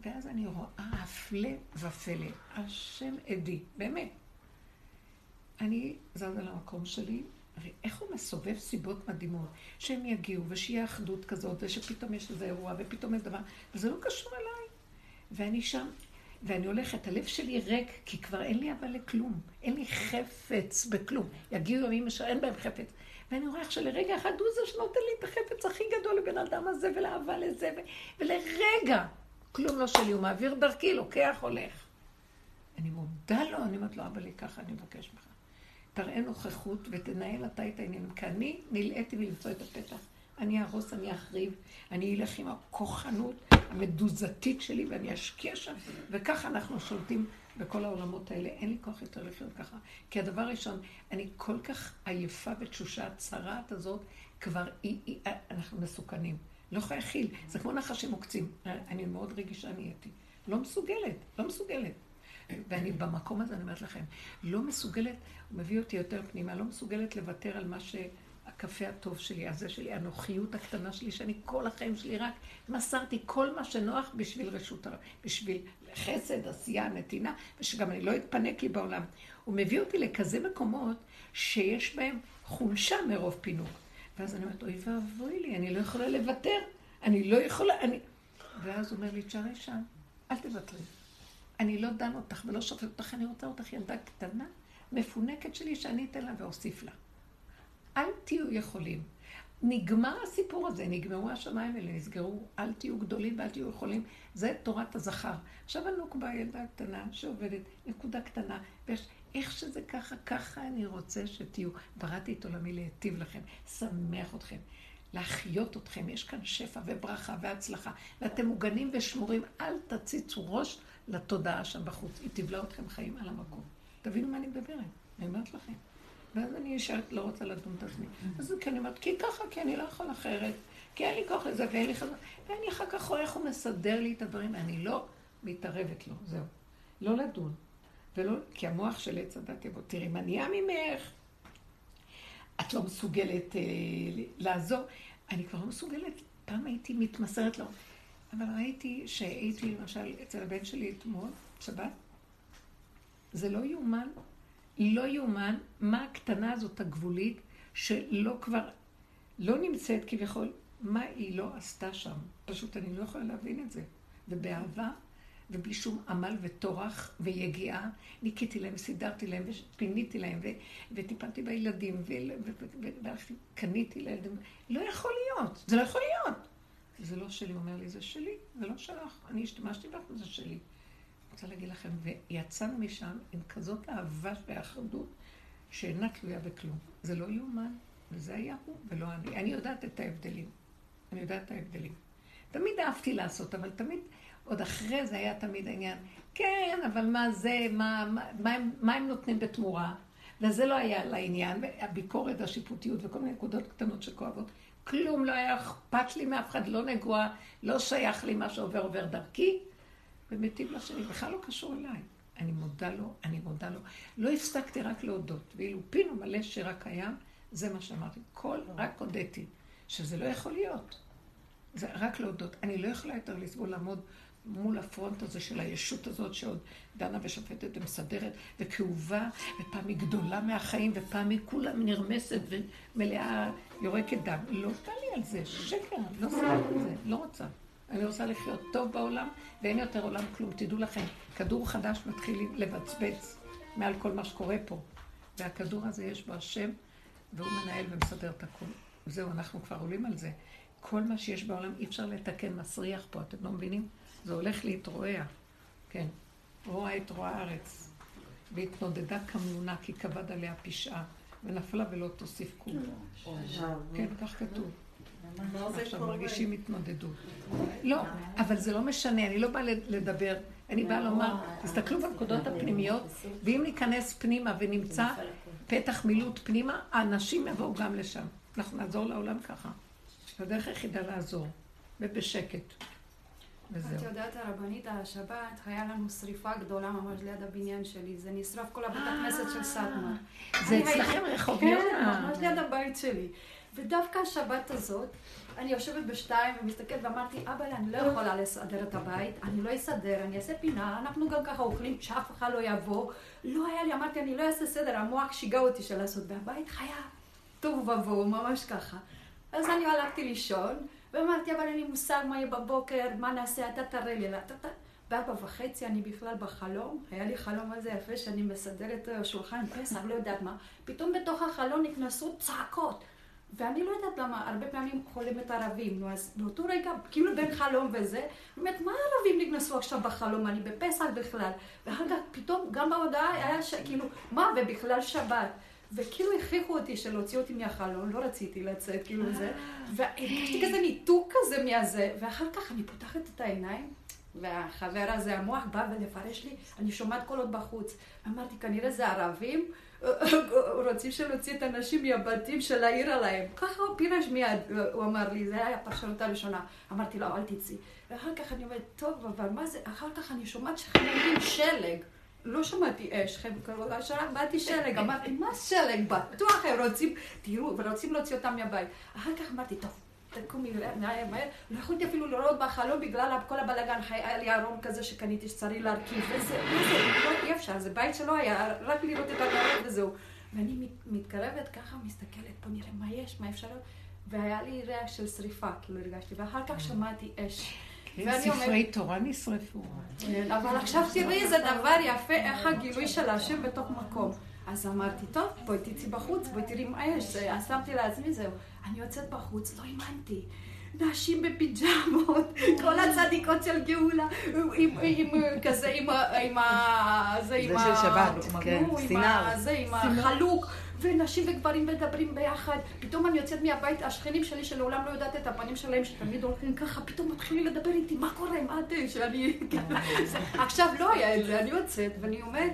ואז אני רואה, הפלא ופלא, השם עדי, באמת. אני זזה למקום שלי, ואיך הוא מסובב סיבות מדהימות, שהם יגיעו, ושיהיה אחדות כזאת, ושפתאום יש איזה אירוע, ופתאום יש דבר, וזה לא קשור אליי. ואני שם, ואני הולכת, הלב שלי ריק, כי כבר אין לי אבל לכלום. אין לי חפץ בכלום. יגיעו ימים שאין בהם חפץ. ואני רואה איך שלרגע אחד הוא זה שנותן לי את החפץ הכי גדול לבן אדם הזה, ולאהבה לזה, ו... ולרגע, כלום לא שלי, הוא מעביר דרכי, לוקח, הולך. אני מודה לו, אני אומרת לו, אבא לי ככה, אני מבקש ממך. תראה נוכחות ותנהל אתה את העניינים, כי אני נלאיתי למצוא את הפתח. אני אהרוס, אני אחריב, אני אלך עם הכוחנות המדוזתית שלי ואני אשקיע שם, וככה אנחנו שולטים בכל העולמות האלה. אין לי כוח יותר לחיות ככה. כי הדבר הראשון, אני כל כך עייפה ותשושה, הצרעת הזאת, כבר היא, היא, אנחנו מסוכנים. לא יכולה להכיל. זה כמו נחשים עוקצים. אני מאוד רגישה נהייתי. לא מסוגלת, לא מסוגלת. ואני במקום הזה, אני אומרת לכם, לא מסוגלת, הוא מביא אותי יותר פנימה, לא מסוגלת לוותר על מה שהקפה הטוב שלי, הזה שלי, הנוחיות הקטנה שלי, שאני כל החיים שלי רק מסרתי כל מה שנוח בשביל רשות, בשביל חסד, עשייה, נתינה, ושגם אני לא אתפנק לי בעולם. הוא מביא אותי לכזה מקומות שיש בהם חולשה מרוב פינוק. ואז אני אומרת, אוי ואבוי לי, אני לא יכולה לוותר, אני לא יכולה, אני... ואז הוא אומר לי, תשארי שם, אל תוותרי. אני לא דן אותך ולא שופט אותך, אני רוצה אותך ילדה קטנה, מפונקת שלי, שאני אתן לה ואוסיף לה. אל תהיו יכולים. נגמר הסיפור הזה, נגמרו השמיים האלה, נסגרו, אל תהיו גדולים ואל תהיו יכולים, זה תורת הזכר. עכשיו הנוקבה ילדה קטנה שעובדת, נקודה קטנה, ויש, איך שזה ככה, ככה אני רוצה שתהיו. בראתי את עולמי להיטיב לכם, שמח אתכם, להחיות אתכם, יש כאן שפע וברכה והצלחה, ואתם מוגנים ושמורים, אל תציצו ראש לתודעה שם בחוץ, היא תבלע אתכם חיים על המקום. תבינו מה אני מדברת, אני אומרת לכם. ואז אני ישרת, לא רוצה לדון את עצמי. אז כי אני אומרת, כי ככה, כי אני לא יכול אחרת, כי אין לי כוח לזה ואין לי חזרה. ואני אחר כך רואה איך הוא מסדר לי את הדברים, אני לא מתערבת לו, זהו. לא לדון. ולא, כי המוח של עץ הדת יבוא, תראי, מה נהיה ממך? את לא מסוגלת אה, לעזור. אני כבר לא מסוגלת. פעם הייתי מתמסרת לו. אבל ראיתי שהייתי למשל אצל הבן שלי אתמול, שבת, זה לא יאומן, לא יאומן מה הקטנה הזאת הגבולית, שלא כבר, לא נמצאת כביכול, מה היא לא עשתה שם. פשוט אני לא יכולה להבין את זה. ובאהבה, ובלי שום עמל וטורח ויגיעה, ניקיתי להם, סידרתי להם, ופיניתי להם, ו- וטיפלתי בילדים, וקניתי לילדים. לא יכול להיות, זה לא יכול להיות. זה לא שלי, אומר לי, זה שלי, זה לא שלך, אני השתמשתי בך וזה שלי. רוצה להגיד לכם, ויצאנו משם עם כזאת אהבה ואחדות שאינה תלויה בכלום. זה לא יאומן, וזה היה הוא ולא אני. אני יודעת את ההבדלים. אני יודעת את ההבדלים. תמיד אהבתי לעשות, אבל תמיד, עוד אחרי זה היה תמיד העניין, כן, אבל מה זה, מה, מה, מה, הם, מה הם נותנים בתמורה? וזה לא היה לעניין, הביקורת, השיפוטיות וכל מיני נקודות קטנות שכואבות. כלום לא היה אכפת לי מאף אחד, לא נגוע, לא שייך לי מה שעובר עובר דרכי, ומטיב לשני, בכלל לא קשור אליי. אני מודה לו, אני מודה לו. לא הפסקתי רק להודות, ואילו פינו מלא שרק קיים, זה מה שאמרתי. כל, רק הודיתי, שזה לא יכול להיות. זה רק להודות. אני לא יכולה יותר לסבול לעמוד מול הפרונט הזה של הישות הזאת שעוד דנה ושופטת ומסדרת וכאובה, ופעם היא גדולה מהחיים, ופעם היא כולה נרמסת ומלאה יורקת דם. לא בא לי על זה, שקר, לא עושה את זה, לא רוצה. אני רוצה לחיות טוב בעולם, ואין יותר עולם כלום. תדעו לכם, כדור חדש מתחיל לבצבץ מעל כל מה שקורה פה. והכדור הזה יש בו השם, והוא מנהל ומסדר את הכול. זהו, אנחנו כבר עולים על זה. כל מה שיש בעולם אי אפשר לתקן, מסריח פה, אתם לא מבינים? זה הולך להתרועע, כן. רואה את רוע הארץ. והתנודדה כמונה כי כבד עליה פשעה, ונפלה ולא תוסיף כלום. כן, כך כתוב. עכשיו מרגישים התנודדות. לא, אבל זה לא משנה, אני לא באה לדבר, אני באה לומר, תסתכלו בנקודות הפנימיות, ואם ניכנס פנימה ונמצא פתח מילוט פנימה, האנשים יבואו גם לשם. אנחנו נעזור לעולם ככה. זו הדרך היחידה לעזור, ובשקט. וזהו. את יודעת, הרבנית, השבת, היה לנו שריפה גדולה ממש ליד הבניין שלי. זה נשרף כל הבית הכנסת של סאטמר. זה אצלכם רחוב כן, ממש ליד הבית שלי. ודווקא השבת הזאת, אני יושבת בשתיים ומסתכלת ואמרתי, אבא, אני לא יכולה לסדר את הבית, אני לא אסדר, אני אעשה פינה, אנחנו גם ככה אוכלים, שאף אחד לא יבוא. לא היה לי, אמרתי, אני לא אעשה סדר, המוח שיגע אותי של לעשות, והבית חיה טוב ובוהו, ממש ככה. אז אני הלכתי לישון. ואמרתי, אבל אין לי מושג מה יהיה בבוקר, מה נעשה, אתה תראה לי. בארבע וחצי אני בכלל בחלום, היה לי חלום הזה יפה שאני מסדרת שולחן פסח, לא יודעת מה. פתאום בתוך החלום נכנסו צעקות. ואני לא יודעת למה, הרבה פעמים חולמת ערבים, נו אז באותו רגע, כאילו בין חלום וזה, באמת, מה הערבים נכנסו עכשיו בחלום, אני בפסח בכלל, ואחר כך פתאום גם בהודעה היה ש... כאילו, מה, ובכלל שבת. וכאילו הכריחו אותי שלהוציא אותי מהחלום, לא רציתי לצאת, כאילו זה, והרגשתי כזה ניתוק כזה מהזה, ואחר כך אני פותחת את העיניים, והחבר הזה, המוח, בא ולפרש לי, אני שומעת קולות בחוץ. אמרתי, כנראה זה ערבים, *laughs* רוצים שנוציא את הנשים מהבתים של העיר עליהם. ככה פירש מיד, הוא אמר לי, זה היה הפרשנות הראשונה. אמרתי לו, אל תצאי. ואחר כך אני אומרת, טוב, אבל מה זה, אחר כך אני שומעת שחייבים שלג. לא שמעתי אש, רק באתי שלג, אמרתי, מה שלג? בטוח הם רוצים, תראו, ורוצים להוציא אותם מהבית. אחר כך אמרתי, טוב, תקומי מהר, מהר. לא יכולתי אפילו לראות בחלום בגלל כל הבלאגן, היה לי ארון כזה שקניתי שצריך להרכיב, וזה, מה זה, לא, אי אפשר, זה בית שלא היה, רק לראות את הנרות וזהו. ואני מתקרבת ככה, מסתכלת, בוא נראה מה יש, מה אפשר, והיה לי ריח של שריפה, כאילו הרגשתי, ואחר כך שמעתי אש. ספרי תורה נשרפו. כן, אבל עכשיו תראי איזה דבר יפה, איך הגילוי של השם בתוך מקום. אז אמרתי, טוב, בואי תצאי בחוץ, בואי תראי מה יש. אז שמתי לעצמי, זהו. אני יוצאת בחוץ, לא האמנתי. נשים בפיג'מות, כל הצדיקות של גאולה, עם כזה, עם ה... זה של שבת, כן, סינר. זה, עם החלוק. ונשים וגברים מדברים ביחד. פתאום אני יוצאת מהבית, השכנים שלי שלעולם לא יודעת את הפנים שלהם, שתמיד הולכים ככה, פתאום מתחילים לדבר איתי, מה קורה, מה אתם, שאני... *laughs* עכשיו לא היה את זה, אני יוצאת, ואני עומדת,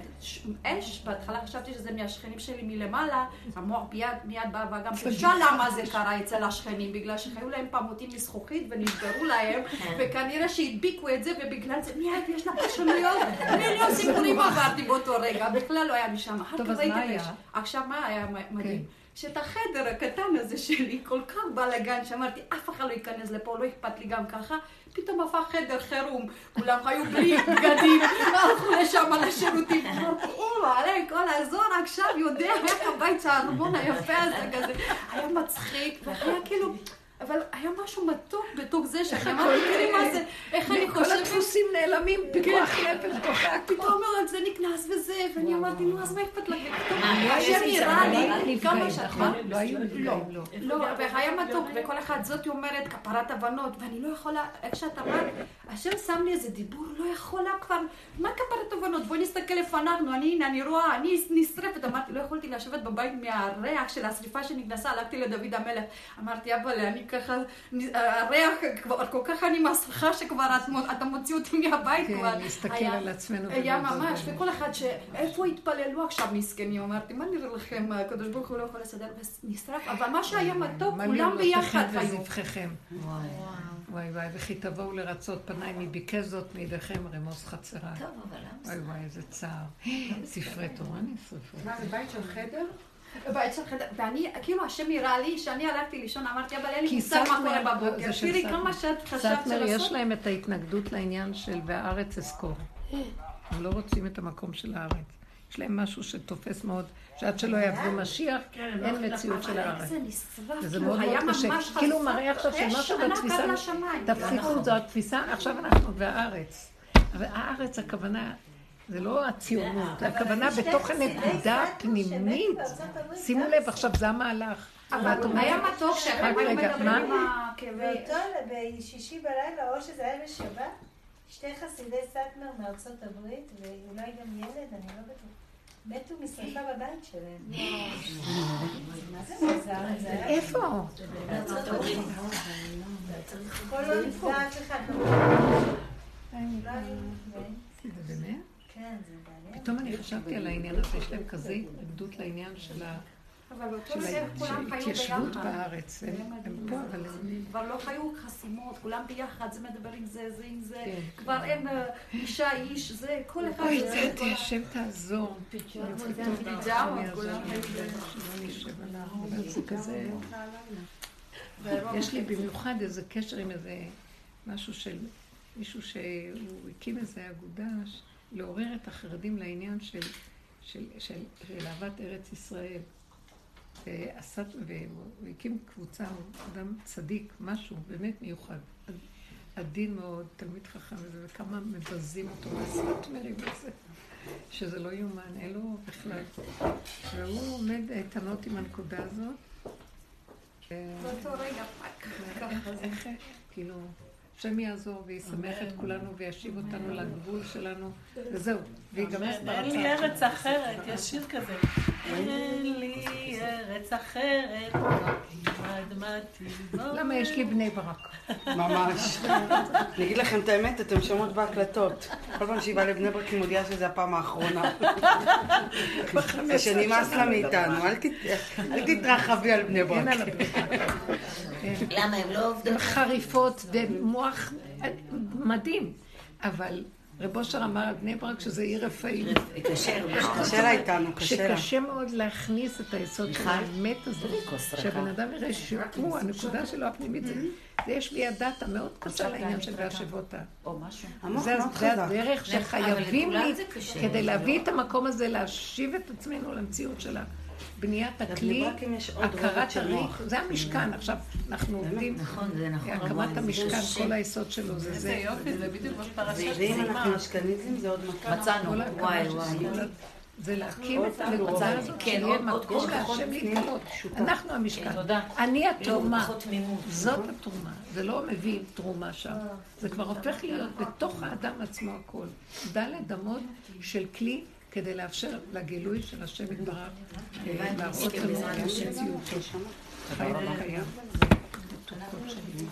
אש, בהתחלה חשבתי שזה מהשכנים שלי מלמעלה, המוח מיד בא וגם תשאל למה זה קרה אצל השכנים, בגלל שחיו להם פעמותים מזכוכית ונשברו להם, וכנראה שהדביקו את זה, ובגלל זה מיד יש לה פרשנויות, מיליון סיפורים עברתי באותו רגע, בכלל לא היה משם. טוב, אז מה היה? עכשיו מה היה? היה מדהים. כן. שאת החדר הקטן הזה שלי, כל כך בלאגן, שאמרתי, אף אחד לא ייכנס לפה, לא אכפת לי גם ככה, פתאום הפך חדר חירום, כולם היו בלי *laughs* בגדים, הלכו לשם על השירותים, אמרתי, אימא, עלי, כל האזור עכשיו יודע איך הבית של הארמון היפה הזה כזה, היה מצחיק, והיה כאילו... אבל היה משהו מתוק בתוך זה שאני אמרתי, תראי מה זה, איך אני חושבת... כל הדפוסים נעלמים, פיקוח נפש, כוחק. *laughs* פתאום זה נכנס וזה, ואני אמרתי, נו, אז מה אכפת לך? השם נראה לי, כמה שאת... לא היו נפגעים, לא. לא, והיה מתוק, וכל אחד זאת אומרת, כפרת הבנות, ואני לא יכולה, איך שאת אמרת, השם שם לי איזה דיבור, לא יכולה כבר, מה כפרת הבנות? בואי נסתכל לפנינו, אני, הנה, אני רואה, אני נשרפת, אמרתי, לא יכולתי לשבת בבית מהריח של השריפה שנכנסה, הלכתי לדוד המלך, אמרתי, אבא, אני ככה, הריח, כבר כל כך אני מסכה שכבר אתה מוציא אותי מהבית כבר. כן, להסתכל על עצמנו. היה ממש, וכל אחד ש... איפה התפללו עכשיו מסכנים? אמרתי, מה נראה לכם, הקדוש ברוך הוא לא יכול לסדר, ונשרף, אבל מה שהיה מתוק, כולם ביחד היו. וואי וואי, וכי תבואו לרצות פניי, מי ביקש זאת מידיכם רמוס חצרה. טוב, אבל למה? וואי וואי, איזה צער. ספרי תורה נשרפו. מה, זה בית של חדר? ואני, כאילו השם הראה לי שאני הלכתי לישון, אמרתי, אבל אין לי מושג מה קורה בבוקר. תראי כמה שאת חשבת של יש להם את ההתנגדות לעניין של והארץ אזכור. הם לא רוצים את המקום של הארץ. יש להם משהו שתופס מאוד, שעד שלא יעבדו משיח, אין מציאות של הארץ. וזה מאוד מאוד קשה. כאילו מראה עכשיו שמשהו בתפיסה, תפסיקו, זו התפיסה, עכשיו אנחנו והארץ. אבל הארץ, הכוונה, זה לא הציונות, הכוונה בתוך הנקודה הפנימית. שימו לב, עכשיו זה המהלך. אבל היה מתוק שהם היו מדברים עם הכאבי... בשישי בלילה, או שזה היה בשבת, שתי חסידי סאטמר מארצות הברית, ואולי גם ילד, אני לא בטוחה. מתו משרפה בבית שלהם. מה זה מוזר? זה היה... איפה? בארצות הברית. כל לא נפגע אף אחד. באמת? כן. פתאום אני חשבתי על העניין הזה, יש להם כזה התנגדות לעניין של ה... התיישבות. בארץ. הם פה, אבל הם... כבר לא חיו חסימות, כולם ביחד, זה מדבר עם זה, זה עם זה, כן. כבר אין אה, אישה, איש, זה, כל אחד... אוי, זה, צאתי, השם תעזור. כזה... יש לי במיוחד איזה קשר עם איזה משהו של מישהו שהוא הקים איזה אגודה לעורר את החרדים לעניין של, של, של, של אהבת ארץ ישראל. ועשה, והוא הקים קבוצה, הוא אדם צדיק, משהו באמת מיוחד. עדין מאוד, תלמיד חכם וזה, וכמה מבזים אותו בסאטמרים וזה, שזה לא יאומן, אין לו בכלל. והוא עומד איתנות עם הנקודה הזאת, באותו רגע, fuck, ככה זה. כאילו, השם יעזור וישמח את כולנו וישיב אותנו לגבול שלנו, וזהו, ויגמר אין לי ארץ אחרת, יש שיר כזה. אין לי ארץ אחרת. למה יש לי בני ברק? ממש. אני אגיד לכם את האמת, אתם שומעות בהקלטות. כל פעם שהיא באה לבני ברק היא מודיעה שזו הפעם האחרונה. זה שנמאס לה מאיתנו, אל תת- אל תתרחבי על בני ברק. למה הם לא עובדות? הן חריפות ומוח מדהים, אבל רב אושר אמר על בני ברק שזה עיר רפאים. קשה, קשה לה איתנו, קשה לה. שקשה מאוד להכניס את היסוד של האמת הזאת. שהבן אדם יראה שהוא, הנקודה שלו הפנימית, זה- זה יש לי הדת המאוד קשה לעניין של והשבותה. או משהו. זה מאוד. הדרך שחייבים לי. כדי להביא את המקום הזה, להשיב את עצמנו למציאות שלה. בניית הכלי, הכרת הריק. זה המשכן. עכשיו, אנחנו עובדים, נכון, זה נכון. הקמת המשכן, כל היסוד שלו זה איזה זה. יופי, זה בדיוק בפרשה ואם. אנחנו אשכנזים זה עוד מכה. מצאנו. וואי, וואי. זה להקים את הנקודה. הזאת, כן, שיהיה מקום להשם להתגלות. אנחנו המשכן. תודה. אני התרומה. זאת התרומה, זה לא מביא תרומה שם, זה כבר הופך להיות בתוך האדם עצמו הכל. דלת אמות של כלי כדי לאפשר לגילוי של השם יתברך, אה, להראות לנו את המציאות שלו. חי וקיים. מתוקות שלי.